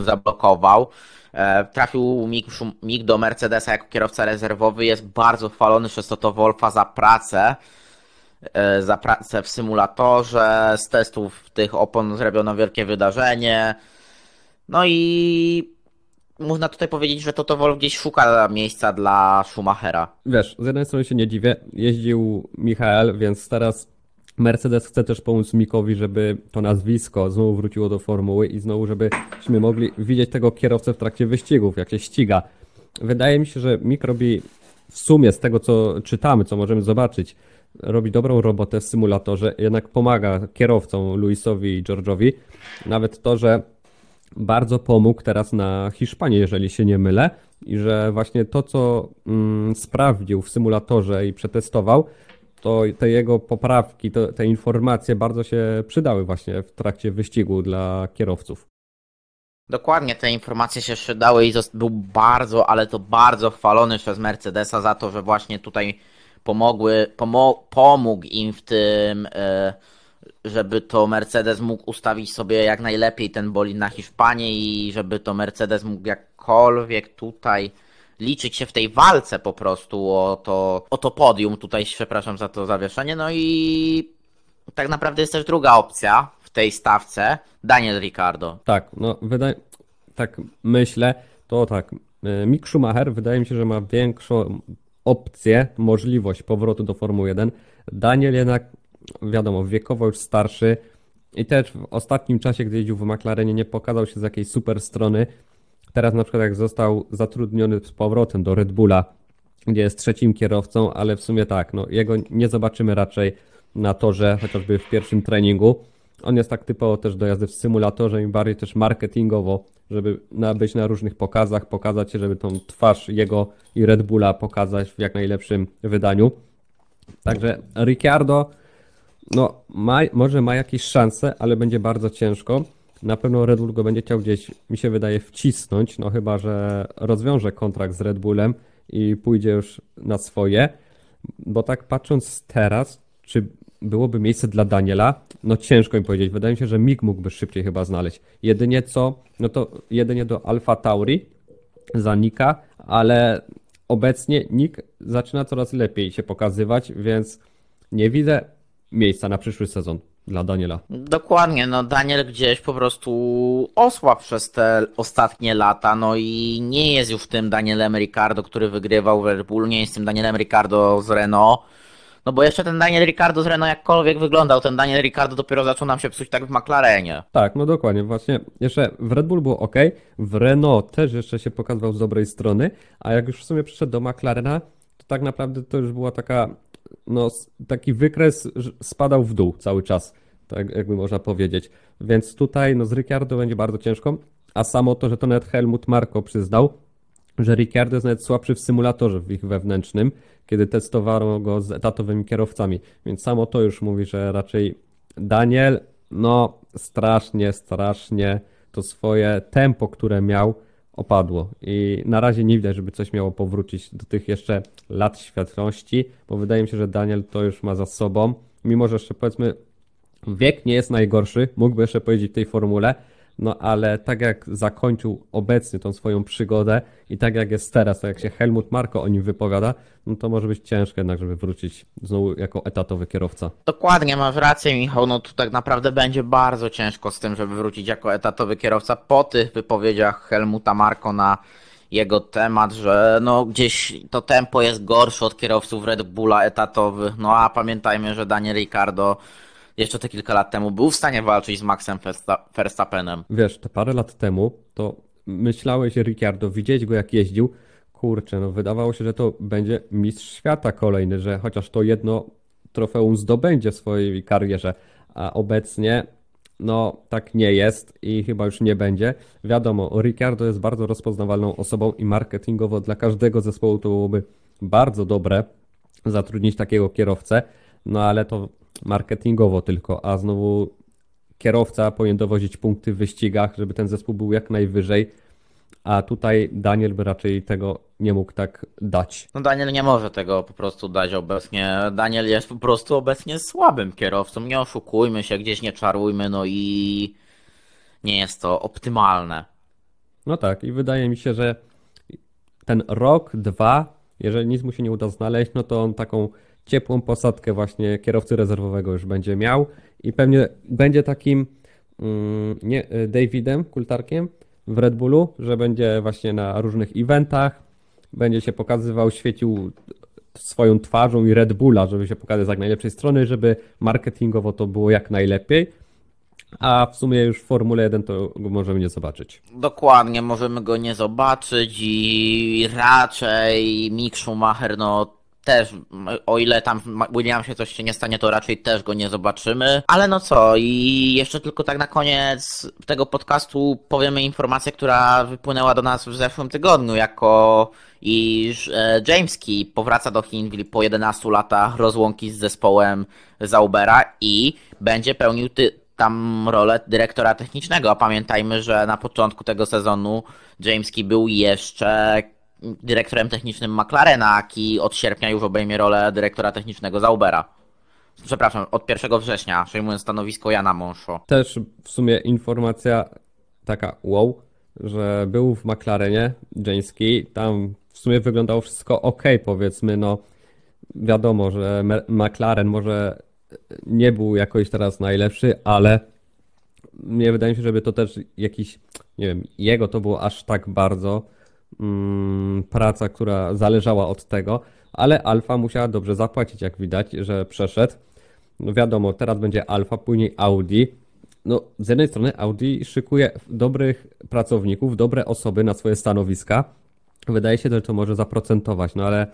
zablokował. E, trafił Mick, Mick do Mercedesa jako kierowca rezerwowy, jest bardzo chwalony przez Toto Wolfa za pracę za pracę w symulatorze, z testów tych opon zrobiono wielkie wydarzenie. No i można tutaj powiedzieć, że Toto Wolf gdzieś szuka miejsca dla Schumachera. Wiesz, z jednej strony się nie dziwię, jeździł Michael, więc teraz Mercedes chce też pomóc Mikowi, żeby to nazwisko znowu wróciło do formuły i znowu, żebyśmy mogli widzieć tego kierowcę w trakcie wyścigów, jak się ściga. Wydaje mi się, że Mik robi w sumie z tego, co czytamy, co możemy zobaczyć, robi dobrą robotę w symulatorze, jednak pomaga kierowcom Luisowi i George'owi. Nawet to, że bardzo pomógł teraz na Hiszpanii, jeżeli się nie mylę, i że właśnie to, co mm, sprawdził w symulatorze i przetestował, to te jego poprawki, to, te informacje bardzo się przydały właśnie w trakcie wyścigu dla kierowców. Dokładnie, te informacje się przydały i był bardzo, ale to bardzo chwalony przez Mercedesa za to, że właśnie tutaj pomogły, pomo pomógł im w tym, e, żeby to Mercedes mógł ustawić sobie jak najlepiej ten bolid na Hiszpanię i żeby to Mercedes mógł jakkolwiek tutaj liczyć się w tej walce po prostu o to, o to podium. Tutaj przepraszam za to zawieszenie. No i tak naprawdę jest też druga opcja w tej stawce. Daniel Ricardo. Tak, no wydaje, tak myślę, to tak. E, Mick Schumacher wydaje mi się, że ma większą, opcję, możliwość powrotu do Formuły 1. Daniel jednak, wiadomo, wiekowo już starszy i też w ostatnim czasie, gdy jeździł w McLarenie, nie pokazał się z jakiejś super strony. Teraz na przykład jak został zatrudniony z powrotem do Red Bulla, gdzie jest trzecim kierowcą, ale w sumie tak, no jego nie zobaczymy raczej na torze, chociażby w pierwszym treningu. On jest tak typowo też do jazdy w symulatorze i bardziej też marketingowo, żeby być na różnych pokazach, pokazać się, żeby tą twarz jego i Red Bulla pokazać w jak najlepszym wydaniu. Także Ricciardo, no ma, może ma jakieś szanse, ale będzie bardzo ciężko. Na pewno Red Bull go będzie chciał gdzieś, mi się wydaje, wcisnąć, no chyba, że rozwiąże kontrakt z Red Bullem i pójdzie już na swoje. Bo tak patrząc teraz, czy byłoby miejsce dla Daniela? No ciężko mi powiedzieć. Wydaje mi się, że Mig mógłby szybciej chyba znaleźć. Jedynie co, no to jedynie do Alfa Tauri za Nika, ale obecnie Nick zaczyna coraz lepiej się pokazywać, więc nie widzę miejsca na przyszły sezon dla Daniela. Dokładnie, no Daniel gdzieś po prostu osłabł przez te ostatnie lata, no i nie jest już tym Danielem Ricardo, który wygrywał w Red Bull, nie jest tym Danielem Ricardo z Renault. No bo jeszcze ten Daniel Ricardo z Renault jakkolwiek wyglądał, ten Daniel Ricardo dopiero zaczął nam się psuć tak w McLarenie. Tak, no dokładnie, właśnie jeszcze w Red Bull było ok, w Renault też jeszcze się pokazywał z dobrej strony, a jak już w sumie przyszedł do McLarena, to tak naprawdę to już była taka, no taki wykres spadał w dół cały czas, tak jakby można powiedzieć. Więc tutaj no z Ricciardo będzie bardzo ciężko, a samo to, że to nawet Helmut Marko przyznał, że Ricciardo jest nawet słabszy w symulatorze w ich wewnętrznym, kiedy testowano go z etatowymi kierowcami. Więc samo to już mówi, że raczej Daniel, no strasznie, strasznie to swoje tempo, które miał, opadło. I na razie nie widać, żeby coś miało powrócić do tych jeszcze lat świetności, bo wydaje mi się, że Daniel to już ma za sobą. Mimo, że jeszcze powiedzmy wiek nie jest najgorszy, mógłby jeszcze powiedzieć w tej formule, no ale tak jak zakończył obecnie tą swoją przygodę i tak jak jest teraz, tak jak się Helmut Marko o nim wypowiada, no to może być ciężko jednak, żeby wrócić znowu jako etatowy kierowca. Dokładnie, masz rację Michał, no tu tak naprawdę będzie bardzo ciężko z tym, żeby wrócić jako etatowy kierowca po tych wypowiedziach Helmuta Marko na jego temat, że no gdzieś to tempo jest gorsze od kierowców Red Bulla etatowych, no a pamiętajmy, że Daniel Ricardo jeszcze te kilka lat temu był w stanie walczyć z Maxem Verstappenem. Wiesz, te parę lat temu to myślałeś Ricciardo, widzieć go jak jeździł, kurczę, no wydawało się, że to będzie mistrz świata kolejny, że chociaż to jedno trofeum zdobędzie w swojej karierze, a obecnie no tak nie jest i chyba już nie będzie. Wiadomo, Ricciardo jest bardzo rozpoznawalną osobą i marketingowo dla każdego zespołu to byłoby bardzo dobre zatrudnić takiego kierowcę, no ale to marketingowo tylko, a znowu kierowca powinien dowozić punkty w wyścigach, żeby ten zespół był jak najwyżej. A tutaj Daniel by raczej tego nie mógł tak dać. No Daniel nie może tego po prostu dać obecnie. Daniel jest po prostu obecnie słabym kierowcą. Nie oszukujmy się, gdzieś nie czarujmy, no i nie jest to optymalne. No tak, i wydaje mi się, że ten rok, dwa, jeżeli nic mu się nie uda znaleźć, no to on taką ciepłą posadkę właśnie kierowcy rezerwowego już będzie miał i pewnie będzie takim mm, nie, Davidem Kultarkiem w Red Bullu, że będzie właśnie na różnych eventach, będzie się pokazywał, świecił swoją twarzą i Red Bulla, żeby się pokazać z jak najlepszej strony, żeby marketingowo to było jak najlepiej. A w sumie już w Formule 1 to możemy nie zobaczyć. Dokładnie, możemy go nie zobaczyć i raczej Mick Schumacher, no też, o ile tam Williamsie coś się nie stanie, to raczej też go nie zobaczymy. Ale no co, i jeszcze tylko tak na koniec tego podcastu powiemy informację, która wypłynęła do nas w zeszłym tygodniu, jako iż e, James Key powraca do Chin po 11 latach rozłąki z zespołem Zaubera i będzie pełnił ty tam rolę dyrektora technicznego. A pamiętajmy, że na początku tego sezonu James Key był jeszcze dyrektorem technicznym McLarena, i od sierpnia już obejmie rolę dyrektora technicznego Zaubera. Przepraszam, od 1 września, przejmując stanowisko Jana Monszo. Też w sumie informacja taka wow, że był w McLarenie Jański, tam w sumie wyglądało wszystko ok, powiedzmy, no wiadomo, że McLaren może nie był jakoś teraz najlepszy, ale nie wydaje mi się, żeby to też jakiś, nie wiem, jego to było aż tak bardzo praca, która zależała od tego, ale Alfa musiała dobrze zapłacić, jak widać, że przeszedł. No wiadomo, teraz będzie Alfa, później Audi. No, z jednej strony Audi szykuje dobrych pracowników, dobre osoby na swoje stanowiska. Wydaje się, że to może zaprocentować, no ale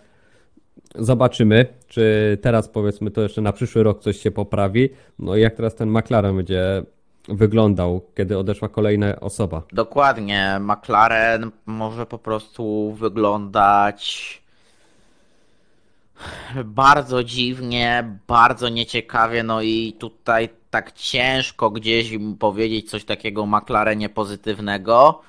zobaczymy, czy teraz powiedzmy to jeszcze na przyszły rok coś się poprawi. No i jak teraz ten McLaren będzie wyglądał, kiedy odeszła kolejna osoba. Dokładnie, McLaren może po prostu wyglądać bardzo dziwnie, bardzo nieciekawie, no i tutaj tak ciężko gdzieś powiedzieć coś takiego o McLarenie pozytywnego.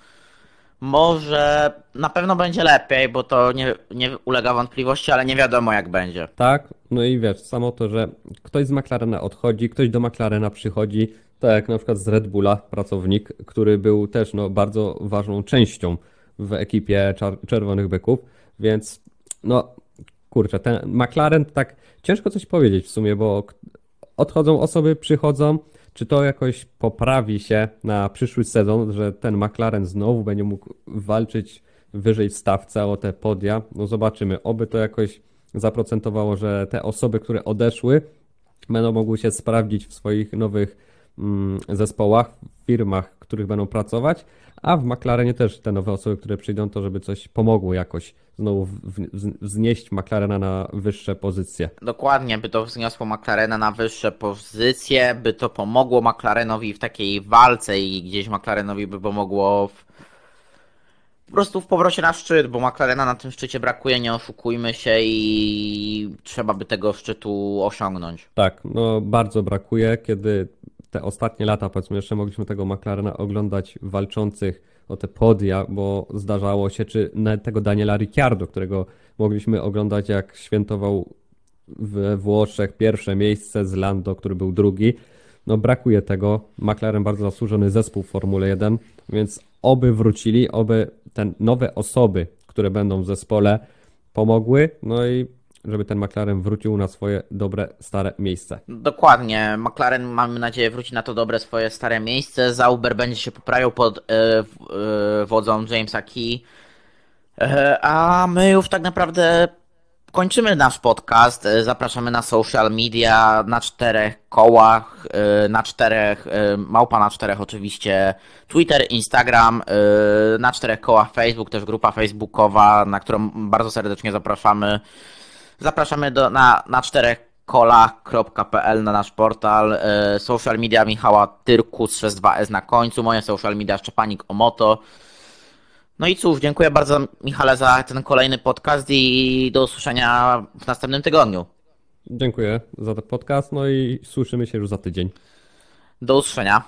Może na pewno będzie lepiej, bo to nie, nie ulega wątpliwości, ale nie wiadomo jak będzie. Tak, no i wiesz, samo to, że ktoś z McLarena odchodzi, ktoś do McLarena przychodzi, tak na przykład z Red Bulla pracownik, który był też no, bardzo ważną częścią w ekipie Czerwonych Byków, więc no kurczę, ten McLaren tak ciężko coś powiedzieć w sumie, bo odchodzą osoby, przychodzą, czy to jakoś poprawi się na przyszły sezon, że ten McLaren znowu będzie mógł walczyć wyżej w stawce o te podia? No zobaczymy, oby to jakoś zaprocentowało, że te osoby, które odeszły, będą mogły się sprawdzić w swoich nowych zespołach, firmach, w których będą pracować, a w McLarenie też te nowe osoby, które przyjdą, to żeby coś pomogło jakoś znowu wznieść McLarena na wyższe pozycje. Dokładnie, by to wzniosło McLarena na wyższe pozycje, by to pomogło McLarenowi w takiej walce i gdzieś McLarenowi by pomogło w, po prostu w powrocie na szczyt, bo McLarena na tym szczycie brakuje, nie oszukujmy się i trzeba by tego szczytu osiągnąć. Tak, no bardzo brakuje, kiedy te ostatnie lata, powiedzmy, jeszcze mogliśmy tego McLarena oglądać walczących o te podia, bo zdarzało się, czy nawet tego Daniela Ricciardo, którego mogliśmy oglądać jak świętował we Włoszech pierwsze miejsce z Lando, który był drugi. No brakuje tego. McLaren bardzo zasłużony zespół w Formule 1, więc oby wrócili, oby te nowe osoby, które będą w zespole pomogły, no i żeby ten McLaren wrócił na swoje dobre, stare miejsce. Dokładnie, McLaren mamy nadzieję wróci na to dobre swoje stare miejsce. Zauber będzie się poprawiał pod e, e, wodzą Jamesa Key. E, a my już tak naprawdę kończymy nasz podcast. Zapraszamy na social media na czterech kołach, na czterech, małpa na czterech oczywiście, Twitter, Instagram, na czterech kołach Facebook, też grupa facebookowa, na którą bardzo serdecznie zapraszamy. Zapraszamy do, na, na czterech kola.pl na nasz portal. E, social media Michała Tyrkus 62S na końcu. Moje social media Szczepanik Omoto. No i cóż, dziękuję bardzo Michale za ten kolejny podcast i do usłyszenia w następnym tygodniu. Dziękuję za ten podcast, no i słyszymy się już za tydzień. Do usłyszenia.